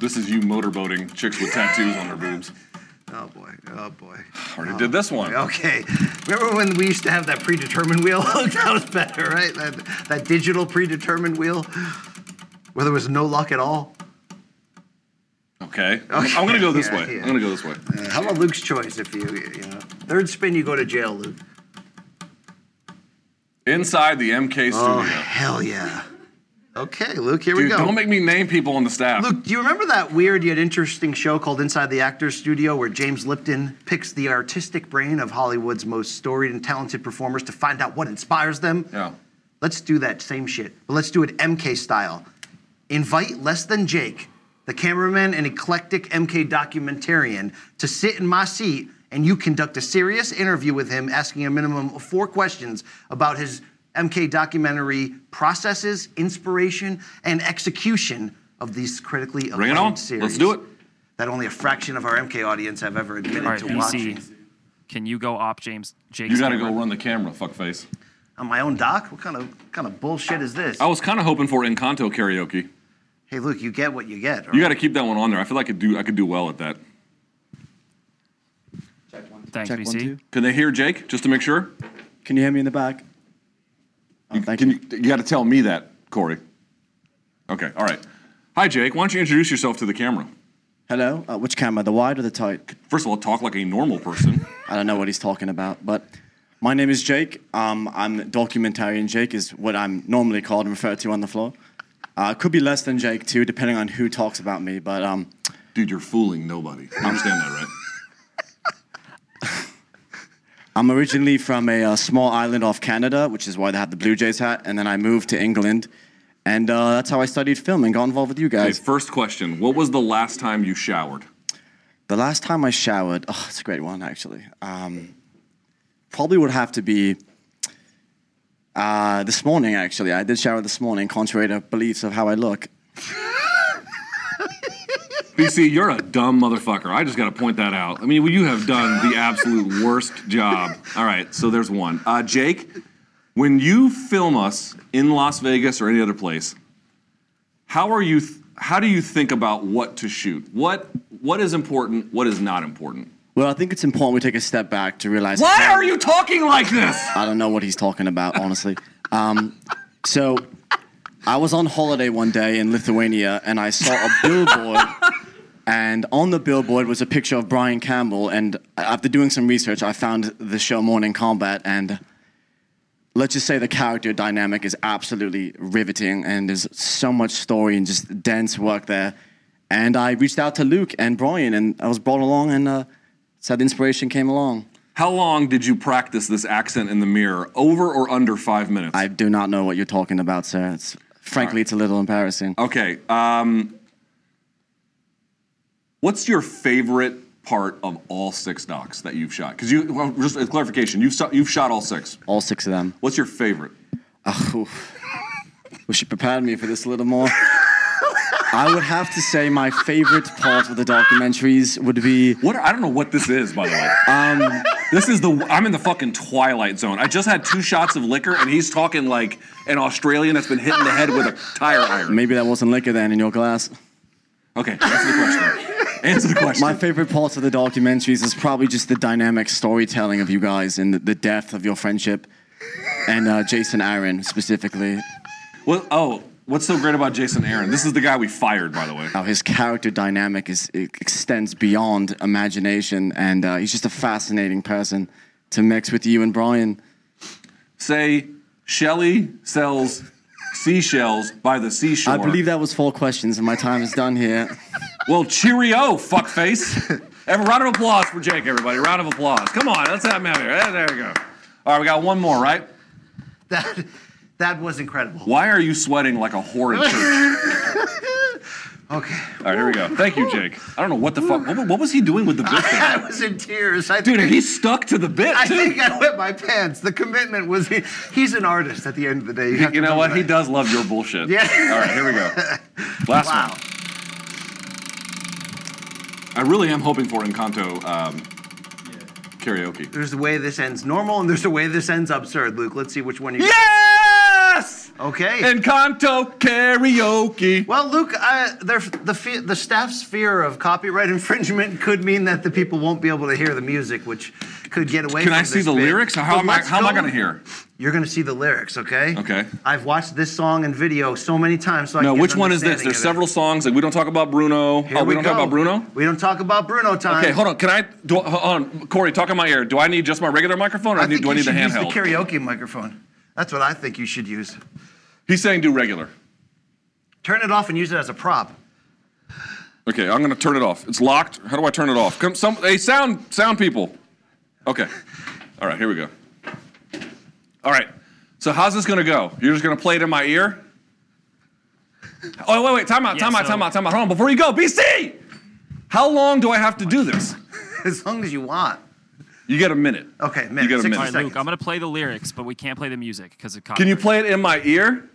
This is you motorboating chicks with tattoos on their boobs. Oh boy. Oh boy. Already oh. did this one. Okay. Remember when we used to have that predetermined wheel? that was better, right? That, that digital predetermined wheel where there was no luck at all. Okay. okay. I'm gonna go this Yeah, way. yeah. I'm gonna go this way. Uh, how about Luke's choice? If you, you know, third spin, you go to jail, Luke. Inside the MK studio. Oh hell yeah! Okay, Luke, here we Dude, go. don't make me name people on the staff. Luke, do you remember that weird yet interesting show called Inside the Actors Studio where James Lipton picks the artistic brain of Hollywood's most storied and talented performers to find out what inspires them? Yeah. Let's do that same shit, but let's do it MK style. Invite less than Jake, the cameraman and eclectic MK documentarian, to sit in my seat and you conduct a serious interview with him, asking a minimum of four questions about his MK documentary processes, inspiration, and execution of these critically Bring it acclaimed on. series. Let's do it. That only a fraction of our MK audience have ever admitted All right, to BC. watching. Can you go op James? Jake's You got to camera? go run the camera, fuckface. On my own doc? What kind of kind of bullshit is this? I was kind of hoping for Encanto karaoke. Hey, Luke, you get what you get. You got to keep that one on there. I feel like I could do I could do well at that. Thanks, Check BC. one, two. Can they hear Jake? Just to make sure. Can you hear me in the back? Oh, You, thank can you. you, you got to tell me that, Corey. Okay. All right. Hi, Jake. Why don't you introduce yourself to the camera? Hello. Uh, which camera? The wide or the tight? First of all, talk like a normal person. I don't know what he's talking about, but my name is Jake. Um, I'm documentarian Jake is what I'm normally called and referred to on the floor. Uh, it could be less than Jake too, depending on who talks about me. But um, Dude, you're fooling nobody. You understand that, right? I'm originally from a uh, small island off Canada, which is why they have the Blue Jays hat. And then I moved to England, and uh, that's how I studied film and got involved with you Okay, guys. first question. What was the last time you showered? The last time I showered, oh, it's a great one actually. Um, probably would have to be uh, this morning. Actually, I did shower this morning, contrary to beliefs of how I look. BC, you're a dumb motherfucker. I just got to point that out. I mean, you have done the absolute worst job. All right, so there's one. Uh, Jake, when you film us in Las Vegas or any other place, how are you? How do you think about what to shoot? What What is important? What is not important? Well, I think it's important we take a step back to realize. Why are you talking like this? I don't know what he's talking about, honestly. Um, so, I was on holiday one day in Lithuania, and I saw a billboard. And on the billboard was a picture of Brian Campbell. And after doing some research, I found the show Morning Kombat. And let's just say the character dynamic is absolutely riveting. And there's so much story and just dense work there. And I reached out to Luke and Brian, and I was brought along, and uh, said inspiration came along. How long did you practice this accent in the mirror? Over or under five minutes? I do not know what you're talking about, sir. It's frankly, it's a little embarrassing. Okay. Um, what's your favorite part of all six docs that you've shot? Because you, well, just a clarification, you've shot, you've shot all six. All six of them. What's your favorite? Oh, wish you prepared me for this a little more. I would have to say my favorite part of the documentaries would be What? I don't know what this is, by the way. Um, this is the. I'm in the fucking twilight zone. I just had two shots of liquor, and he's talking like an Australian that's been hit in the head with a tire iron. maybe that wasn't liquor then in your glass. Okay, answer the question. Answer the question. My favorite parts of the documentaries is probably just the dynamic storytelling of you guys and the, the depth of your friendship, and uh, Jason Aaron specifically. Well, oh, what's so great about Jason Aaron? This is the guy we fired, by the way. How his character dynamic is it extends beyond imagination, and uh, he's just a fascinating person to mix with you and Brian. Say, Shelley sells seashells by the seashore. I believe that was four questions, and my time is done here. Well, cheerio, fuckface. Have a round of applause for Jake, everybody. Round of applause. Come on, let's have him out here. Eh, There we go. All right, we got one more, right? That that was incredible. Why are you sweating like a whore in church? Okay. All right, here we go. Thank you, Jake. I don't know what the fuck. What, what was he doing with the bit I there? was in tears. I Dude, think, he stuck to the bit, I too. think I wet my pants. The commitment was he's an artist at the end of the day. have You know what? He does love your bullshit. Yeah. All right, here we go. Last Wow. one. I really am hoping for Encanto um, karaoke. There's a way this ends normal and there's a way this ends absurd, Luke. Let's see which one you Yes! Okay. Encanto karaoke. well, Luke, uh, there- the fe- the staff's fear of copyright infringement could mean that the people won't be able to hear the music, which could get away. Can from I see the bit. lyrics? How But am I? let's How am I going to hear? You're going to see the lyrics, okay? Okay. I've watched this song and video so many times, so I No, which one is this? There's of it. several songs. Like we don't talk about Bruno. Here oh, we, we don't go. talk about Bruno. We don't talk about Bruno time. Okay, hold on. Can I? Do, hold on, Corey. Talk in my ear. Do I need just my regular microphone, or I need, think do I you need the should use the karaoke microphone. That's what I think you should use. He's saying do regular. Turn it off and use it as a prop. Okay, I'm gonna turn it off. It's locked. How do I turn it off? Come, some, hey, sound, sound people. Okay. All right, here we go. All right. So how's this gonna go? You're just gonna play it in my ear? Oh wait, wait, time out, Yeah, time out, so- time out, time out. Hold on, before you go, BC. How long do I have to do this? As long as you want. You get a minute. Okay, You minute. get a 60 minute. All right, seconds. Luke, I'm gonna play the lyrics, but we can't play the music because it. Can you play it in my ear?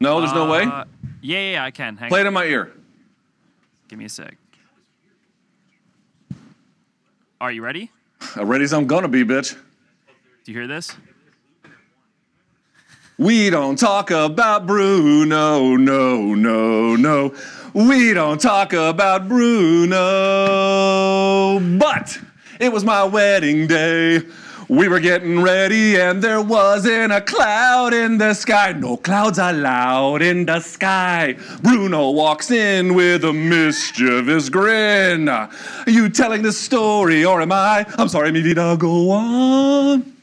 No, there's no way. Uh, yeah, yeah, yeah, I can. Hang Play on. it in my ear. Give me a sec. Are you ready? Uh, Ready as I'm gonna be, bitch. Do you hear this? We don't talk about Bruno, no, no, no. We don't talk about Bruno. But it was my wedding day. We were getting ready, and there wasn't a cloud in the sky. No clouds allowed in the sky. Bruno walks in with a mischievous grin. Are you telling the story, or am I? I'm sorry, mi vida, go on.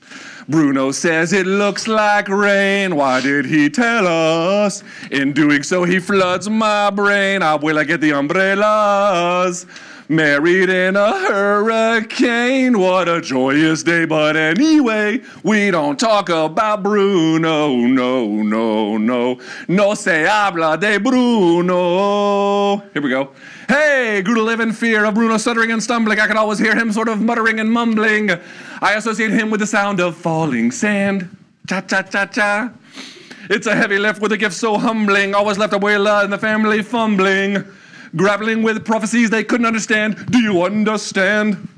Bruno says it looks like rain. Why did he tell us? In doing so, he floods my brain. Abuela, get the umbrellas. Married in a hurricane. What a joyous day. But anyway, we don't talk about Bruno. No, no, no. No se habla de Bruno. Here we go. Hey, grew to live in fear of Bruno stuttering and stumbling. I could always hear him sort of muttering and mumbling. I associate him with the sound of falling sand. Cha cha cha cha. It's a heavy lift with a gift so humbling. Always left Abuela and the family fumbling. Grappling with prophecies they couldn't understand. Do you understand?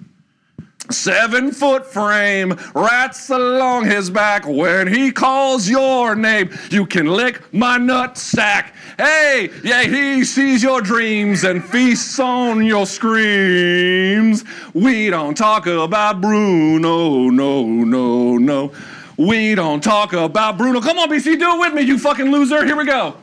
Seven foot frame, rats along his back. When he calls your name, you can lick my nut sack. Hey, yeah, he sees your dreams and feasts on your screams. We don't talk about Bruno, no, no, no. We don't talk about Bruno. Come on, BC, do it with me, you fucking loser. Here we go.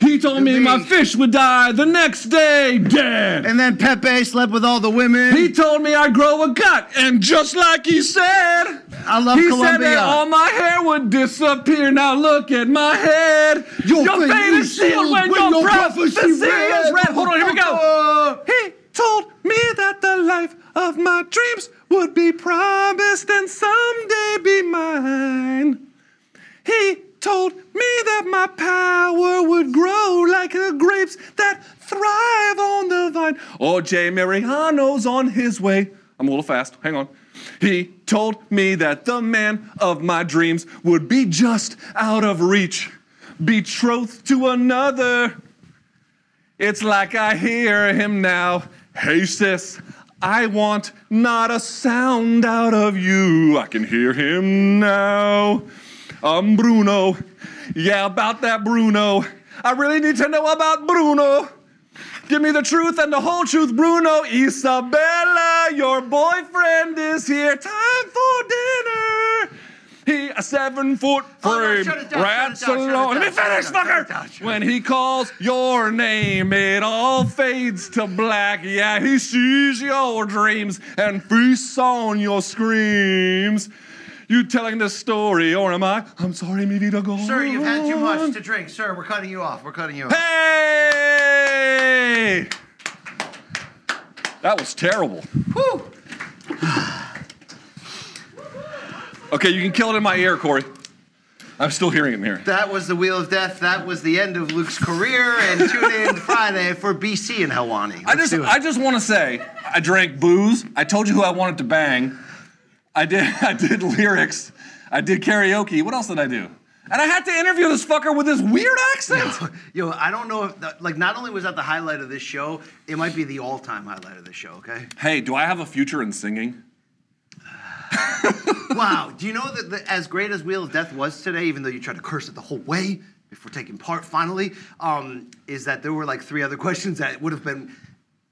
He told me my fish would die the next day, dead. And then Pepe slept with all the women. He told me I'd grow a gut, and just like he said, I love he said that all my hair would disappear. Now look at my head. Your, fate fate is sealed when when your your prophecy prophecy is read. Hold on, here we go. He told me that the life of my dreams would be promised and someday be mine. He told me that my power would grow like the grapes that thrive on the vine. Oh, Jay Mariano's on his way. I'm a little fast. Hang on. He told me that the man of my dreams would be just out of reach, betrothed to another. It's like I hear him now. Hey, sis, I want not a sound out of you. I can hear him now. I'm Bruno. Yeah, about that Bruno. I really need to know about Bruno. Give me the truth and the whole truth, Bruno. Isabella, your boyfriend is here. Time for dinner. He a seven foot Oh, no, frame. rats shut it down, along. shut Let me finish, shut it down, shut it fucker. down, shut it When he calls your name, it all fades to black. Yeah, he sees your dreams and feasts on your screams. You telling the story, or am I? I'm sorry, mi vida go Sir, you've had too much to drink. Sir, we're cutting you off. We're cutting you off. Hey! That was terrible. okay, you can kill it in my ear, Corey. I'm still hearing it in here. That was the Wheel of Death. That was the end of Luke's career. And tune in Friday for BC and Helwani. I Let's just. I just want to say, I drank booze. I told you who I wanted to bang. I did, I did lyrics. I did karaoke. What else did I do? And I had to interview this fucker with this weird accent. Yo, I don't know if, that, like, not only was that the highlight of this show, it might be the all time highlight of this show, okay? Hey, do I have a future in singing? wow. Do you know that the, as great as Wheel of Death was today, even though you tried to curse it the whole way before taking part finally, um, is that there were like three other questions that would have been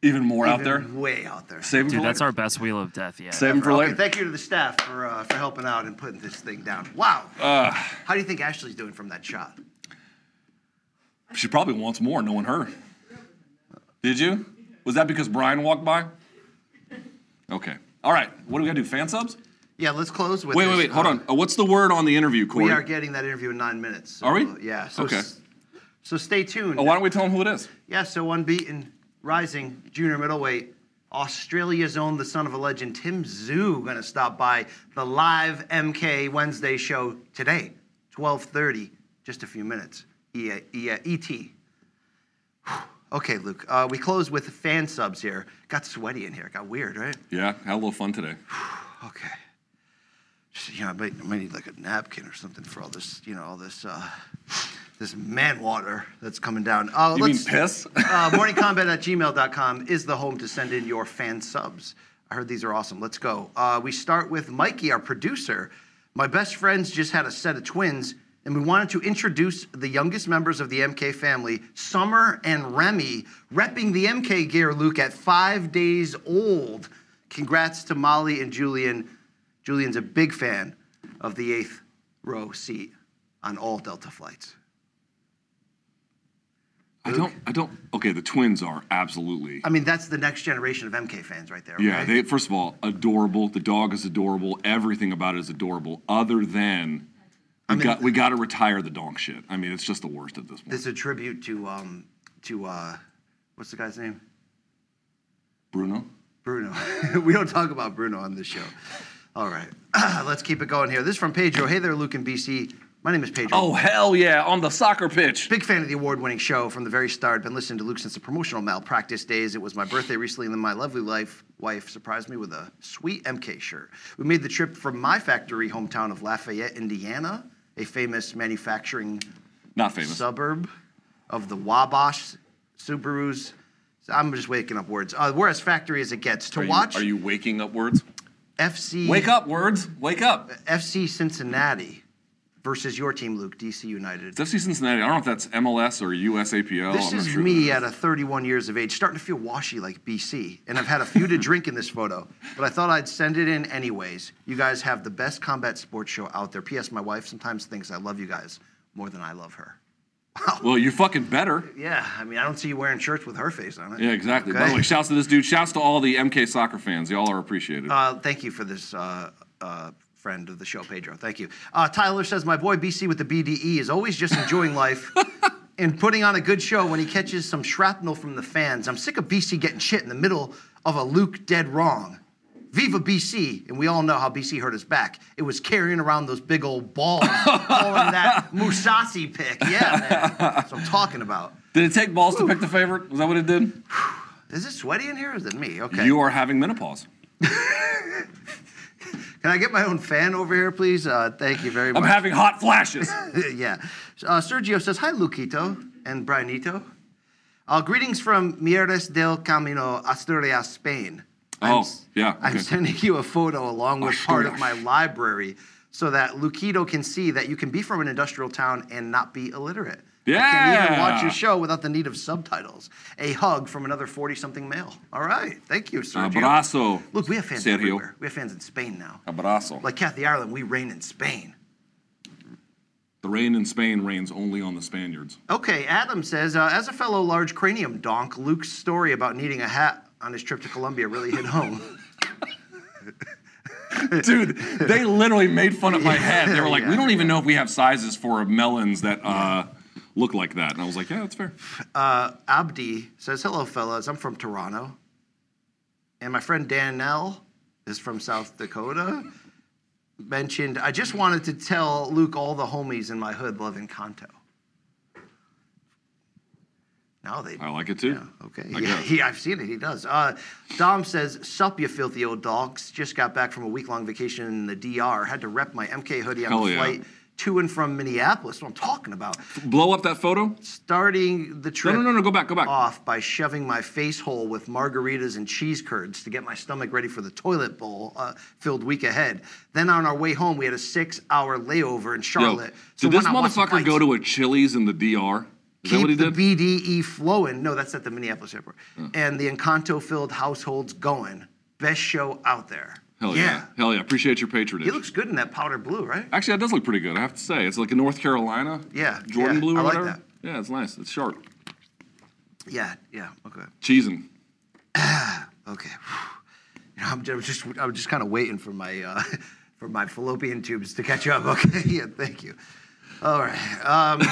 Even more out there. way out there. Save 'em Dude, for that's later. our best wheel of death yet. Save 'em for Okay, later. thank you to the staff for uh, for helping out and putting this thing down. Wow. How do you think Ashley's doing from that shot? She probably wants more, knowing her. Did you? Was that because Brian walked by? Okay. All right. What do we got to do? Fan subs? Yeah, let's close with. Wait, wait, this. wait. Hold Um, on. Uh, what's the word on the interview, Corey? We are getting that interview in nine minutes. so, Are we? uh, yeah. So Okay. s- So stay tuned. Oh, why don't we tell them who it is? Yeah, so unbeaten, rising, junior middleweight, Australia's own, the son of a legend, Tim Tszyu, gonna stop by the live MK Wednesday show today, 12:30, just a few minutes. E- E- ET. Okay, Luke. Uh, we close with fan subs here. Got sweaty in here. Got weird, right? Yeah, had a little fun today. Okay. You know, I might, I might need like a napkin or something for all this, you know, all this, uh, this man water that's coming down. Uh, You mean piss? uh, morningkombat at gmail.com is the home to send in your fan subs. I heard these are awesome. Let's go. Uh, we start with Mikey, our producer. My best friends just had a set of twins, and we wanted to introduce the youngest members of the MK family, Summer and Remy, repping the MK gear, Luke, at five days old. Congrats to Molly and Julian. Julian's a big fan of the eighth row seat on all Delta flights. I don't. I don't. Okay, the twins are absolutely. I mean, that's the next generation of MK fans right there. Yeah, they first of all adorable. The dog is adorable. Everything about it is adorable. Other than we mean- got we got to retire the donk shit. I mean, it's just the worst at this point. This is a tribute to um to uh what's the guy's name? Bruno. Bruno. we don't talk about Bruno on this show. All right. Let's keep it going here. This is from Pedro. Hey there, Luke and BC. My name is Pedro. Oh hell yeah! On the soccer pitch. Big fan of the award winning show from the very start. Been listening to Luke since the promotional malpractice days. It was my birthday recently, and then my lovely life, wife surprised me with a sweet MK shirt. We made the trip from my factory hometown of Lafayette, Indiana, a famous manufacturing Not famous. suburb of the Wabash Subarus. I'm just waking up words. Uh, we're as factory as it gets. To Are you- watch Are you waking up words? FC Wake up, words. Wake up. FC Cincinnati versus your team, Luke, DC United. It's FC Cincinnati. I don't know if that's MLS or USAPL. This I'm is sure me at a 31 years of age, starting to feel washy like BC. And I've had a few to drink in this photo, but I thought I'd send it in anyways. You guys have the best combat sports show out there. P.S. My wife sometimes thinks I love you guys more than I love her. is. Well, you're fucking better. Yeah, I mean, I don't see you wearing shirts with her face on it. Yeah, exactly. By Okay. the way, shouts to this dude. Shouts to all the MK soccer fans. Y'all are appreciated. Uh, thank you for this, uh, uh, friend of the show, Pedro. Thank you. Uh, Tyler says, My boy BC with the BDE is always just enjoying life and putting on a good show when he catches some shrapnel from the fans. I'm sick of BC getting shit in the middle of a Luke dead wrong. Viva BC, and we all know how BC hurt his back. It was carrying around those big old balls, calling that Mousasi pick. Yeah, man. That's what I'm talking about. did it take balls to pick the favorite? Was that what it did? Is it sweaty in here or is it me? Okay. You are having menopause. Can I get my own fan over here, please? Uh, thank you very much. I'm having hot flashes. yeah. Uh, Sergio says, Hi, Luquito and Brianito. Uh, greetings from Mieres del Camino, Asturias, Spain. Oh, s- yeah, I'm sending you a photo along with part of my library so that Luquito can see that you can be from an industrial town and not be illiterate. I can even watch your show without the need of subtitles. A hug from another 40 something male. All right. Thank you, Sergio. Abrazo. Look, we have fans Sergio. everywhere. We have fans in Spain now. Abrazo. Like Kathy Ireland, we reign in Spain. the rain in Spain rains only on the Spaniards. Okay, Adam says, uh, as a fellow large cranium donk, Luke's story about needing a hat on his trip to Colombia really hit home. Dude, they literally made fun of my head. They were like, Yeah. "We don't even know if we have sizes for melons that uh, look like that." And I was like, "Yeah, that's fair." Uh, Abdi says, hello, fellas. I'm from Toronto. And my friend Danelle is from South Dakota. Mentioned, I just wanted to tell Luke all the homies in my hood love Encanto. Now they I like it too. Yeah, okay. I yeah, he, I've seen it. He does. Uh, Dom says, Sup, you filthy old dogs. Just got back from a week long vacation in the DR. Had to rep my MK hoodie on Hell the yeah. To and from Minneapolis. What I'm talking about. Blow up that photo. Starting the No, trip no, no, no. Go back. Go back. off by shoving my face hole with margaritas and cheese curds to get my stomach ready for the toilet bowl uh, filled week ahead. Then on our way home, we had a six hour layover in Yo, Charlotte. did this not watch some motherfucker go to a Chili's in the DR? Is that Keep what he the did? BDE flowing. No, that's at the Minneapolis airport. And the Encanto filled households going. Best show out there. Hell yeah. Hell yeah. Appreciate your patronage. He looks good in that powder blue, right? Actually, that does look pretty good. I have to say, it's like a North Carolina. Yeah, Jordan yeah, blue or I like whatever. that. Yeah, it's nice. It's sharp. Yeah, yeah, okay. Cheesing. Okay. You know, I'm just I'm just kind of waiting for my uh, for my fallopian tubes to catch up. Okay. Yeah. Thank you. All right. Um,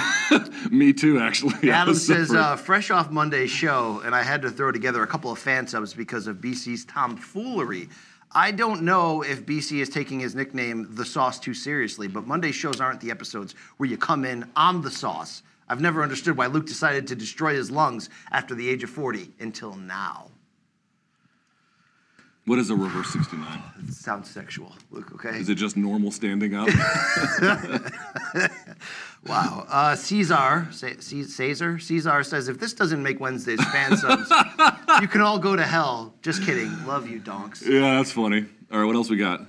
Me too, actually. Adam says, uh, fresh off Monday's show, and I had to throw together a couple of fan subs because of BC's tomfoolery. I don't know if BC is taking his nickname, The Sauce, too seriously, but Monday's shows aren't the episodes where you come in, I'm the sauce. I've never understood why Luke decided to destroy his lungs after the age of 40 until now. what is a reverse 69? It sounds sexual, Luke, okay? Is it just normal standing up? Wow. Uh, Caesar, Caesar, Caesar says, if this doesn't make Wednesday's fan subs, you can all go to hell. Just kidding. Love you, donks. yeah, that's funny. All right, what else we got?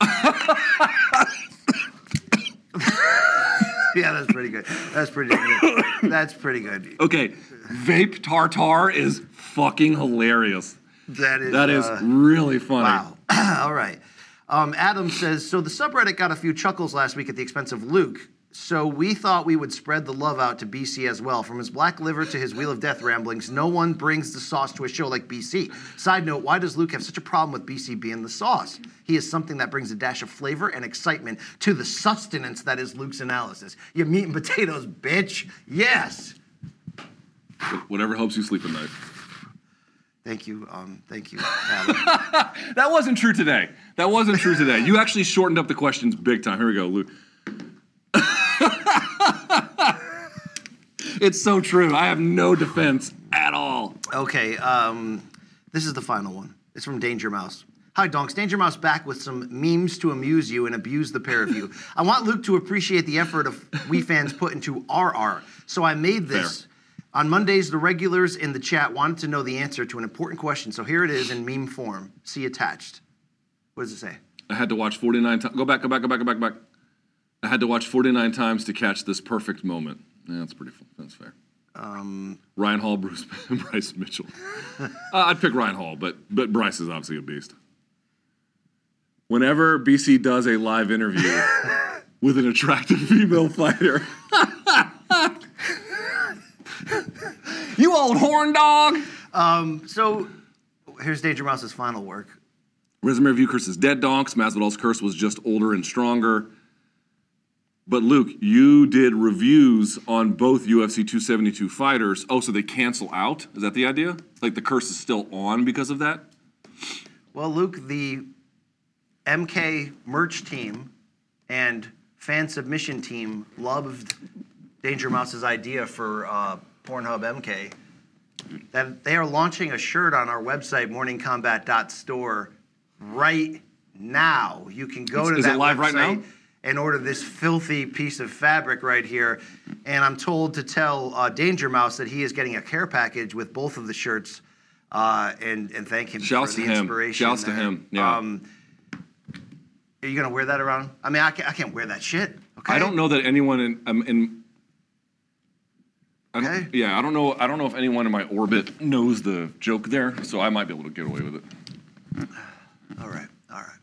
Yeah, that's pretty good. That's pretty good. That's pretty good. Okay, vape tartar is fucking hilarious. That is. That is uh, really funny. wow. All right. Um, Adam says so. The subreddit got a few chuckles last week at the expense of Luke. So we thought we would spread the love out to BC as well. From his black liver to his wheel of death ramblings, no one brings the sauce to a show like BC. Side note: Why does Luke have such a problem with BC being the sauce? He is something that brings a dash of flavor and excitement to the sustenance that is Luke's analysis. You meat and potatoes, bitch. Yes. Whatever helps you sleep at night. Thank you. Um, thank you, That wasn't true today. That wasn't true today. You actually shortened up the questions big time. Here we go, Luke. it's so true. I have no defense at all. Okay, um, this is the final one. It's from Danger Mouse. Hi, Donks. Danger Mouse back with some memes to amuse you and abuse the pair of you. I want Luke to appreciate the effort of we fans put into our art. So I made this. On Mondays, the regulars in the chat wanted to know the answer to an important question. So here it is in meme form. See attached. What does it say? I had to watch 49 times. Go back, go back, go back, go back, go back. I had to watch 49 times to catch this perfect moment. Yeah, that's pretty fun. That's fair. Um, Ryan Hall, Bruce, Bryce Mitchell. uh, I'd pick Ryan Hall, but but Bryce is obviously a beast. Whenever BC does a live interview with an attractive female fighter, you old horn dog. So here's Danger Mouse's final work. Resume review curse is dead donks. Masvidal's curse was just older and stronger. But Luke, you did reviews on both UFC 272 fighters. Oh, so they cancel out? Is that the idea? Like the curse is still on because of that? Well, Luke, the MK merch team and fan submission team loved Danger Mouse's idea for uh, Pornhub MK. That they are launching a shirt on our website, morningkombat.store, right now. You can go Is- to is it that live right now? And order this filthy piece of fabric right here. And I'm told to tell uh, Danger Mouse that he is getting a care package with both of the shirts. Uh, and and thank him Shouts for the to him. inspiration. Shouts to him. Yeah. Um, are you gonna wear that around? I mean, I can't, I can't wear that shit. Okay. I don't know that anyone in um, in I Okay. yeah, I don't know. I don't know if anyone in my orbit knows the joke there, so I might be able to get away with it. All right.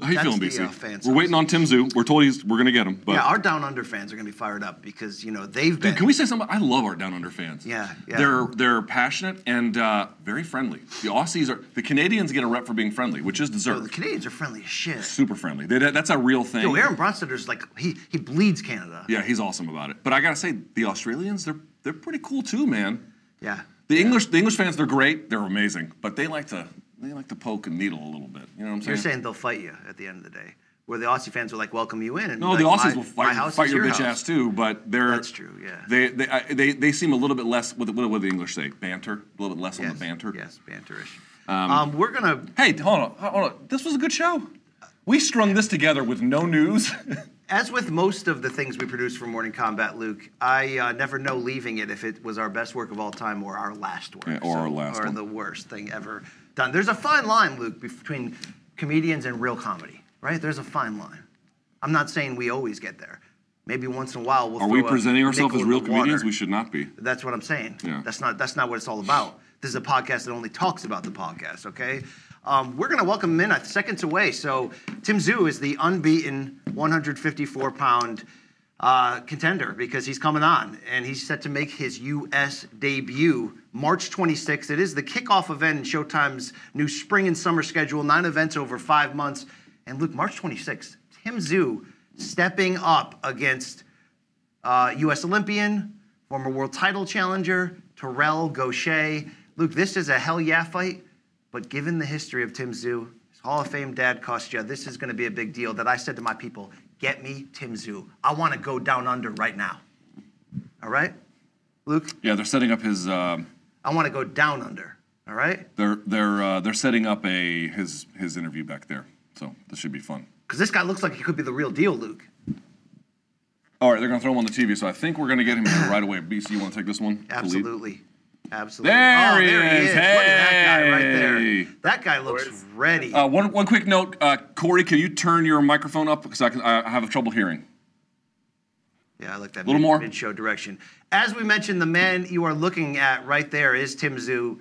How you feeling, BC? uh, fan we're waiting on Tim Tszyu. We're told he's we're gonna get him. But Yeah, our Down Under fans are gonna be fired up because you know they've been. Dude, can we say something? I love our Down Under fans. Yeah, yeah. They're they're passionate and uh, very friendly. The Aussies are the Canadians get a rep for being friendly, which is deserved. the Canadians are friendly as shit. Super friendly. They, that- that's a real thing. Yo, Aaron Bronsteter's like he he bleeds Canada. Yeah, he's awesome about it. But I gotta say, the Australians they're they're pretty cool too, man. Yeah. The English the English fans they're great. They're amazing, but they like to they like to poke and needle a little bit. You know what I'm saying? You're saying they'll fight you at the end of the day, where the Aussie fans will like welcome you in. And No, like, the Aussies will fight, fight is your, bitch ass too, but they're That's true, yeah. They they I- they, they seem a little bit less. What, what what do the English say? Banter, a little bit less on the banter. Yes, banterish. Um, we're gonna Hey, hold on, hold on. This was a good show. We strung this together with no news. As with most of the things we produce for Morning Kombat, Luke, I uh, never know leaving it if it was our best work of all time or our last work. Yeah, or our last Or one. the worst thing ever done. There's a fine line, Luke, between comedians and real comedy, right? There's a fine line. I'm not saying we always get there. Maybe once in a while we'll Are we presenting ourselves as real comedians? water. We should not be. That's what I'm saying. Yeah. That's not that's not what it's all about. This is a podcast that only talks about the podcast. Okay. Um, we're gonna welcome him in at seconds away. So Tim Tszyu is the unbeaten 154 pound uh, contender because he's coming on and he's set to make his U.S. debut March 26th. It is the kickoff event in Showtime's new spring and summer schedule. Nine events over five months. And Luke, March 26th, Tim Tszyu stepping up against uh, U.S. Olympian, former world title challenger, Terrell Gausha. Luke, this is a hell yeah fight, but given the history of Tim Tszyu, his Hall of Fame dad Kostya, this is going to be a big deal that I said to my people, get me Tim Tszyu. I want to go down under right now. All right? Luke, Yeah, they're setting up his. Uh, I want to go down under. All right? they're they're uh, they're setting up a his his interview back there. So this should be fun. Because this guy looks like he could be the real deal, Luke. All right, they're gonna throw him on the TV. So I think we're gonna get him here right away. BC, you want to take this one? Absolutely. Absolutely. There oh, he there he is. is. Look at that guy right Hey. there. That guy looks ready. Uh, one one quick note, uh, Corey, can you turn your microphone up because I, can, I have a trouble hearing. Yeah, I like that. Little mid, more. mid-show direction. As we mentioned, the man you are looking at right there is Tim Tszyu,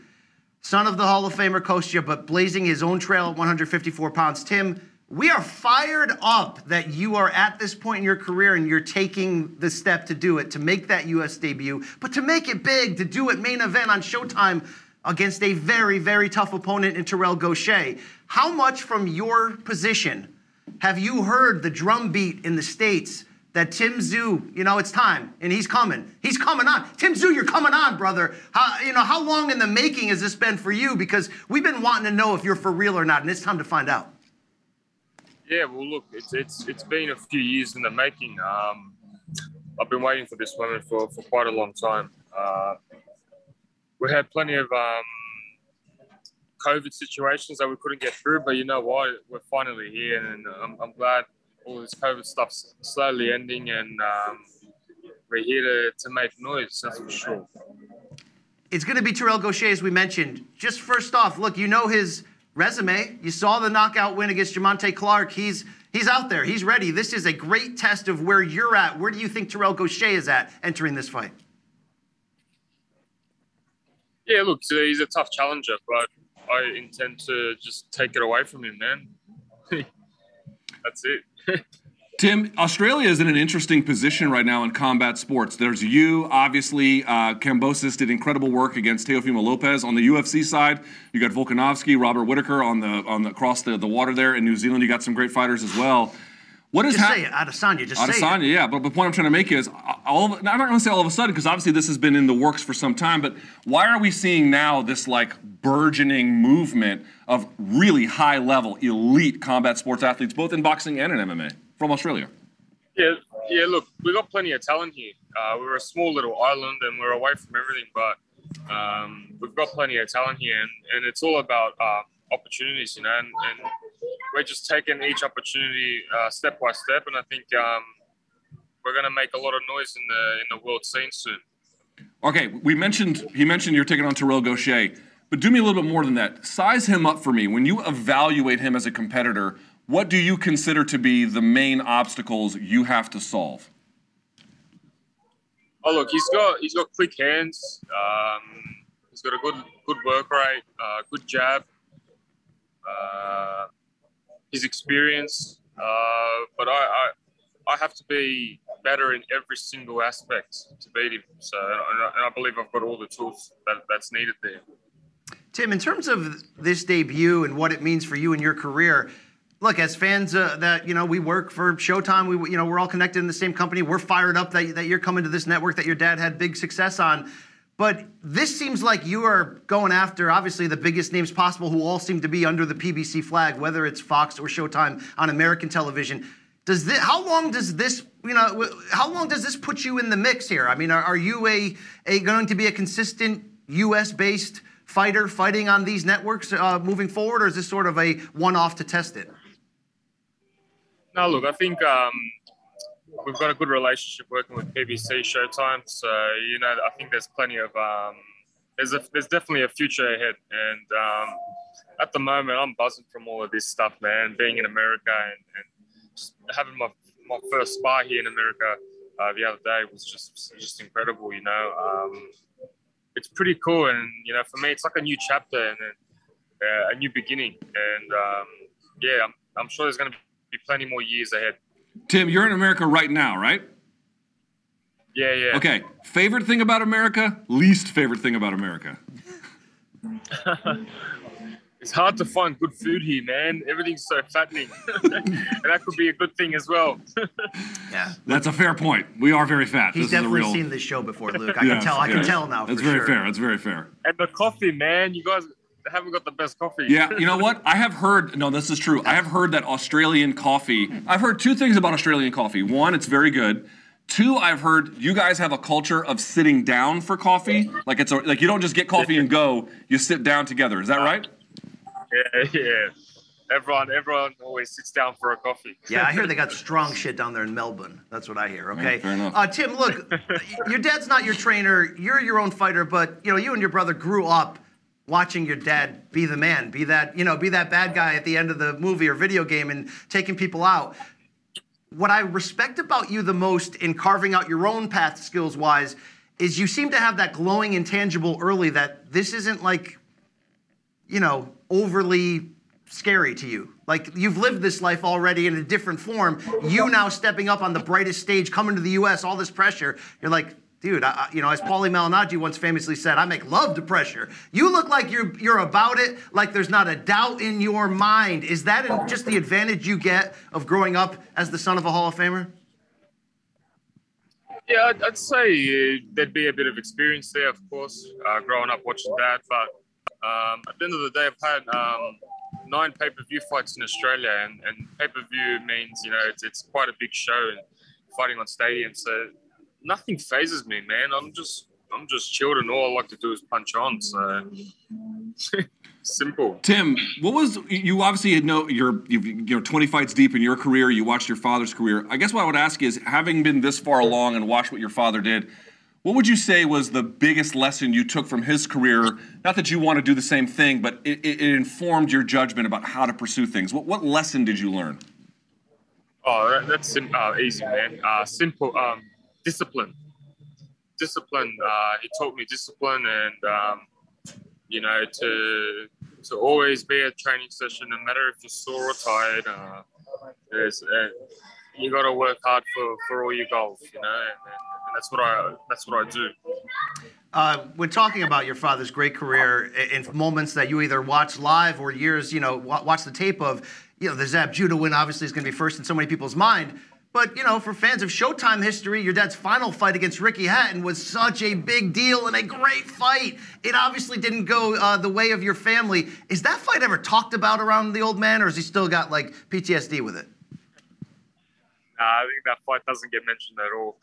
son of the Hall of Famer Kostya, but blazing his own trail at 154 pounds. Tim, we are fired up that you are at this point in your career and you're taking the step to do it, to make that U.S. debut, but to make it big, to do it main event on Showtime against a very, very tough opponent in Terrell Gausha. How much from your position have you heard the drumbeat in the States that Tim Tszyu, you know, it's time and he's coming. He's coming on. Tim Tszyu, you're coming on, brother. How, you know, how long in the making has this been for you? Because we've been wanting to know if you're for real or not, and it's time to find out. Yeah, well, look, it's it's it's been a few years in the making. Um, I've been waiting for this moment for, for quite a long time. Uh, we had plenty of um, COVID situations that we couldn't get through, but you know what? We're finally here, and I'm, I'm glad all this COVID stuff slowly ending, and um, we're here to, to make noise. That's for sure. It's going to be Terrell Gausha, as we mentioned. Just first off, look, you know his resume. You saw the knockout win against Jamontay Clark. He's he's out there. He's ready. This is a great test of where you're at. Where do you think Terrell Gausha is at entering this fight? Yeah, look, he's a tough challenger, but I intend to just take it away from him, man. That's it. Tim, Australia is in an interesting position right now in combat sports. There's you, obviously. Uh, Kambosos did incredible work against Teofimo Lopez on the UFC side. You got Volkanovski, Robert Whitaker on the on the across the, the water there in New Zealand. You got some great fighters as well. What is Just hap- say it, Adesanya. Just say Adesanya, it. yeah. But the point I'm trying to make is, uh, all of, I'm not going to say all of a sudden because obviously this has been in the works for some time. But why are we seeing now this like burgeoning movement of really high level, elite combat sports athletes, both in boxing and in MMA, from Australia? Yeah, yeah. Look, we got plenty of talent here. Uh, we're a small little island, and we're away from everything, but um, we've got plenty of talent here, and, and it's all about uh, opportunities, you know. And, and we're just taking each opportunity uh, step by step, and I think um, we're going to make a lot of noise in the in the world scene soon. Okay, we mentioned he mentioned you're taking on Terrell Gausha, but do me a little bit more than that. Size him up for me. When you evaluate him as a competitor, what do you consider to be the main obstacles you have to solve? Oh, look, he's got he's got quick hands. Um, he's got a good good work rate, uh, good jab. Uh, his experience, uh, but I, I I have to be better in every single aspect to beat him. So, and I, and I believe I've got all the tools that, that's needed there. Tim, in terms of this debut and what it means for you and your career, look, as fans uh, that you know we work for Showtime, we you know we're all connected in the same company. We're fired up that, that you're coming to this network that your dad had big success on. But this seems like you are going after obviously the biggest names possible, who all seem to be under the PBC flag, whether it's Fox or Showtime on American television. Does this? How long does this? You know, how long does this put you in the mix here? I mean, are, are you a, a going to be a consistent U.S. based fighter fighting on these networks uh, moving forward, or is this sort of a one-off to test it? Now, look, I think um, we've got a good relationship working with PBC Showtime. So you know, I think there's plenty of um, there's a there's definitely a future ahead, and um, at the moment, I'm buzzing from all of this stuff, man. Being in America and, and just having my my first spar here in America uh, the other day was just just incredible. You know, um, it's pretty cool, and you know, for me, it's like a new chapter and uh, a new beginning. And um, yeah, I'm, I'm sure there's going to be plenty more years ahead. Tim, you're in America right now, right? Yeah, yeah. Okay. Favorite thing about America? Least favorite thing about America? It's hard to find good food here, man. Everything's so fattening, and that could be a good thing as well. Yeah. That's a fair point. We are very fat. He's this is a definitely real. seen this show before, Luke. I Yes, can tell. I can tell now. That's for very sure. fair. That's very fair. and the coffee, man. You guys haven't got the best coffee. Yeah, you know what? I have heard. No, this is true. I have heard that Australian coffee. I've heard two things about Australian coffee. One, it's very good. Two, I've heard you guys have a culture of sitting down for coffee. Like it's a, like you don't just get coffee and go. You sit down together. Is that right? yeah, yeah. Everyone, everyone always sits down for a coffee. Yeah, I hear they got strong shit down there in Melbourne. That's what I hear. Okay. fair enough. Uh, Tim, look, your dad's not your trainer. You're your own fighter, but you know you and your brother grew up watching your dad be the man, be that you know, be that bad guy at the end of the movie or video game and taking people out. What I respect about you the most in carving out your own path skills wise is you seem to have that glowing intangible early that this isn't like you know, overly scary to you. Like you've lived this life already in a different form. You now stepping up on the brightest stage, coming to the U.S., all this pressure. You're like, dude, I, you know, as Paulie Malignaggi once famously said, "I make love to pressure." You look like you're you're about it, like there's not a doubt in your mind. Is that just the advantage you get of growing up as the son of a Hall of Famer? Yeah, I'd, I'd say uh, there'd be a bit of experience there, of course, uh, growing up watching that. But um, at the end of the day, I've had um, nine pay per view fights in Australia, and, and pay per view means you know it's, it's quite a big show and fighting on stadiums. So nothing phases me, man. I'm just I'm just chilled, and all I like to do is punch on. So simple. Tim, what was you obviously had no you're you've, you're 20 fights deep in your career. You watched your father's career. I guess what I would ask is, having been this far along and watched what your father did, what would you say was the biggest lesson you took from his career? Not that you want to do the same thing, but it, it, it informed your judgment about how to pursue things. What what lesson did you learn? Oh, that, that's sim- uh, easy, man. Uh, simple. Um, discipline. Discipline. Uh, he taught me discipline, and um, you know, to to always be at training session, no matter if you're sore or tired. Uh, uh, you got to work hard for, for all your goals, you know, and, and that's what I that's what I do. Uh, when talking about your father's great career in moments that you either watch live or years, you know, watch the tape of, you know, the Zab Judah win obviously is going to be first in so many people's mind. But, you know, for fans of Showtime history, your dad's final fight against Ricky Hatton was such a big deal and a great fight. It obviously didn't go uh, the way of your family. Is that fight ever talked about around the old man, or has he still got like PTSD with it? Uh, I think that fight doesn't get mentioned at all.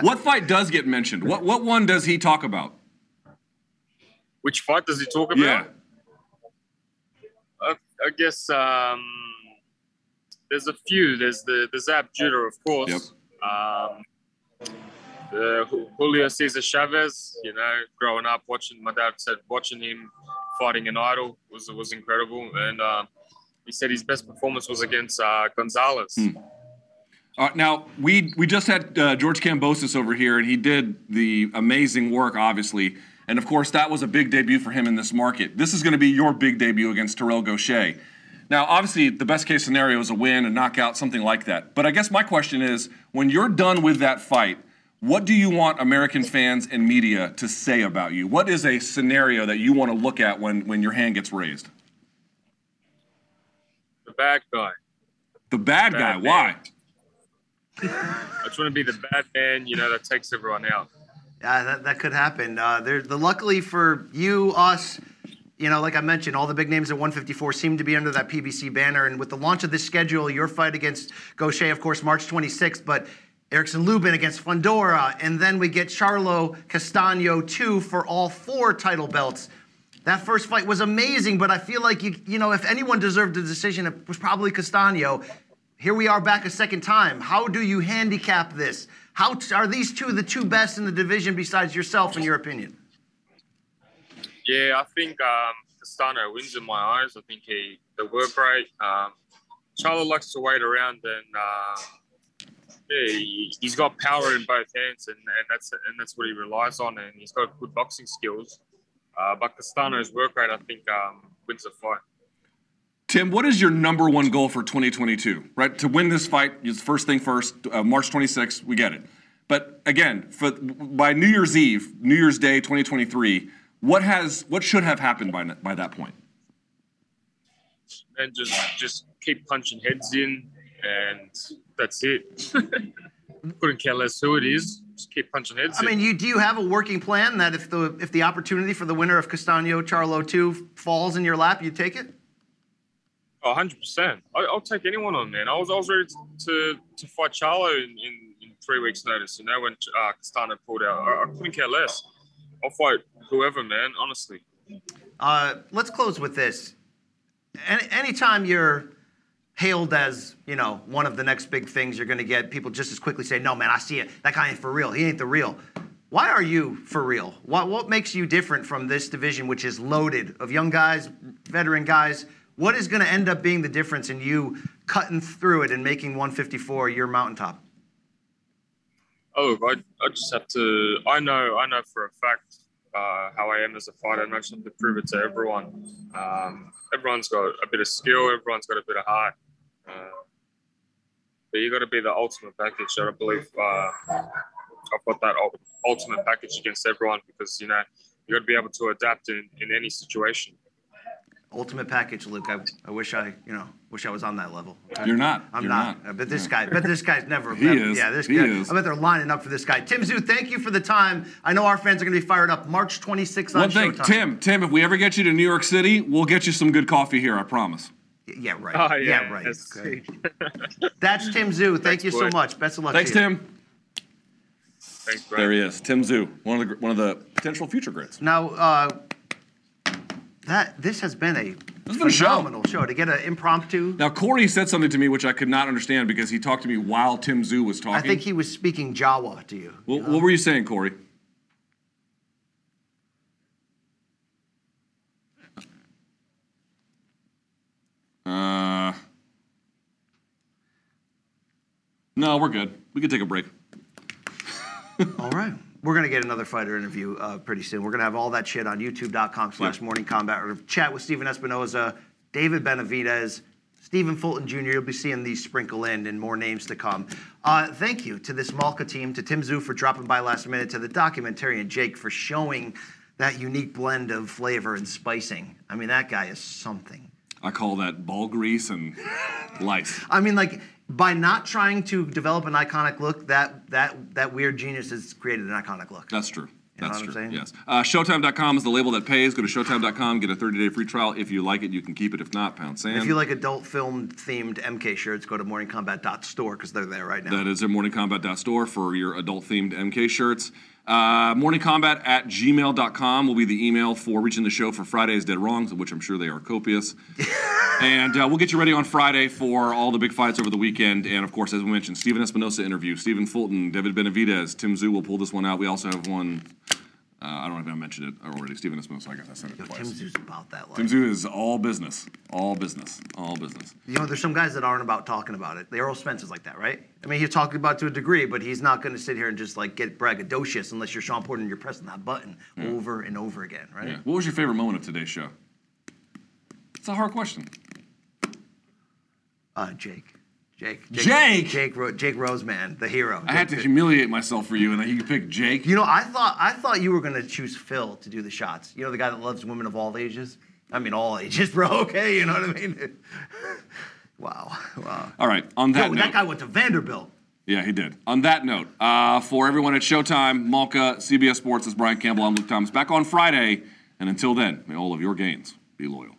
What fight does get mentioned? What what one does he talk about? Which fight does he talk about? Yeah. I, I guess um, there's a few. There's the the Zab Judah, of course. Yep. Um, the Julio Cesar Chavez. You know, growing up watching my dad said watching him fighting an idol was was incredible, and um, he said his best performance was against uh, Gonzalez. Uh, now we we just had uh, George Kambosos over here, and he did the amazing work, obviously, and of course that was a big debut for him in this market. This is going to be your big debut against Terrell Gausha. Now, obviously, the best case scenario is a win, a knockout, something like that. But I guess my question is, when you're done with that fight, what do you want American fans and media to say about you? What is a scenario that you want to look at when when your hand gets raised? The bad guy. The bad guy. Bad Why? man. I just want to be the bad man, you know, that takes everyone out. Yeah, that, that could happen. Uh, there, the luckily for you, us, you know, like I mentioned, all the big names at 154 seem to be under that PBC banner. And with the launch of this schedule, your fight against Gausha, of course, March 26th, but Erickson Lubin against Fundora, and then we get Charlo Castano 2 for all four title belts. That first fight was amazing, but I feel like you, you know, if anyone deserved a decision, it was probably Castano. Here we are back a second time. How do you handicap this? How are these two the two best in the division besides yourself, in your opinion? Yeah, I think um, Castano wins in my eyes. I think he the work rate. Um, likes to wait around, and uh, yeah, he, he's got power in both hands, and, and that's and that's what he relies on, and he's got good boxing skills. Uh, but Castano's work rate, I think, um, wins the fight. Tim, what is your number one goal for 2022? Right, to win this fight is first thing first. Uh, March 26th, we get it. But again, for by New Year's Eve, New Year's Day, 2023, What has what should have happened by by that point? and just just keep punching heads in, and that's it. Couldn't care less who it is. Just keep punching heads I in. mean, you do you have a working plan that if the if the opportunity for the winner of Castano Charlo 2 falls in your lap, you take it? Oh, 100%. I, I'll take anyone on, man. I was, I was ready to, to, to fight Charlo in, in, in three weeks' notice, you know, when uh, Castano pulled out. I, I couldn't care less. I'll fight whoever, man, honestly. Uh, let's close with this. Any, anytime you're hailed as, you know, one of the next big things, you're going to get people just as quickly say, no, man, I see it. That guy ain't for real. He ain't the real. Why are you for real? What, what makes you different from this division, which is loaded of young guys, veteran guys? What is going to end up being the difference in you cutting through it and making 154 your mountaintop? Oh, I, I just have to. I know, I know for a fact uh, how I am as a fighter, and I just have to prove it to everyone. Um, everyone's got a bit of skill, everyone's got a bit of heart, uh, but you got to be the ultimate package. I believe uh, I've got that ultimate package against everyone because you know you got to be able to adapt in, in any situation. Ultimate package, Luke. I, I wish I, you know, wish I was on that level. You're not. I'm You're not. not. But this guy, but this guy's never. He never- is. Yeah, this He guy. is. I bet they're lining up for this guy. Tim Tszyu, thank you for the time. I know our fans are going to be fired up. March 26th on One thing, Showtime. Tim. Tim, if we ever get you to New York City, we'll get you some good coffee here. I promise. Yeah, right. Oh, yeah, yeah, right. that's- Okay. That's Tim Tszyu. Thank Thanks, you so boy. much. Best of luck. Thanks, to you. Tim. Thanks, bro. There he is, Tim Tszyu, one of the one of the potential future greats. Now, uh, that this has been a has been a show. phenomenal show. To get an impromptu. Now, Corey said something to me which I could not understand because he talked to me while Tim Tszyu was talking. I think he was speaking Jawa to you. What, what were you saying, Corey? Uh, no, we're good. We can take a break. All right. We're going to get another fighter interview uh, pretty soon. We're going to have all that shit on youtube.com slash morning kombat. We're chat with Stephen Espinoza, David Benavidez, Stephen Fulton Jr. You'll be seeing these sprinkle in and more names to come. Uh, thank you to this Malka team, to Tim Tszyu for dropping by last minute, to the documentarian Jake for showing that unique blend of flavor and spicing. I mean, that guy is something. I call that ball grease and lice. I mean, like by not trying to develop an iconic look, that that that weird genius has created an iconic look. That's true. You That's true. saying? Yes. Uh, Showtime.com is the label that pays. Go to Showtime.com, get a 30 day free trial. If you like it, you can keep it. If not, pound sand. If you like adult film themed MK shirts, go to morningkombat.store because they're there right now. That is at morningkombat.store for your adult themed MK shirts. Uh, morningkombat at gmail.com will be the email for reaching the show for Friday's Dead Wrongs, of which I'm sure they are copious. and uh, we'll get you ready on Friday for all the big fights over the weekend. And of course, as we mentioned, Stephen Espinoza interview, Stephen Fulton, David Benavidez, Tim Tszyu will pull this one out. We also have one. Uh, I don't know if I mentioned it already. Stephen Espinoza, I guess I said it Yo, twice. Tim Tszyu's about that life. Tim Tszyu is all business, all business, all business. You know, there's some guys that aren't about talking about it. The Errol Spence is like that, right? I mean, he's talking about it to a degree, but he's not going to sit here and just like get braggadocious unless you're Sean Porter and you're pressing that button over and over again, right? Yeah. What was your favorite moment of today's show? It's a hard question. Uh, Jake. Jake. Jake? Jake, Ro- Jake Roseman, the hero. I had to humiliate myself for you, and then you picked Jake. You know, I thought I thought you were gonna choose Phil to do the shots. You know, the guy that loves women of all ages. I mean, all ages, bro. Okay, you know what I mean? wow, wow. All right. On that Yo, note, that guy went to Vanderbilt. yeah, he did. On that note, uh, for everyone at Showtime, Malka, CBS Sports, this is Brian Campbell. I'm Luke Thomas. Back on Friday, and until then, may all of your gains be loyal.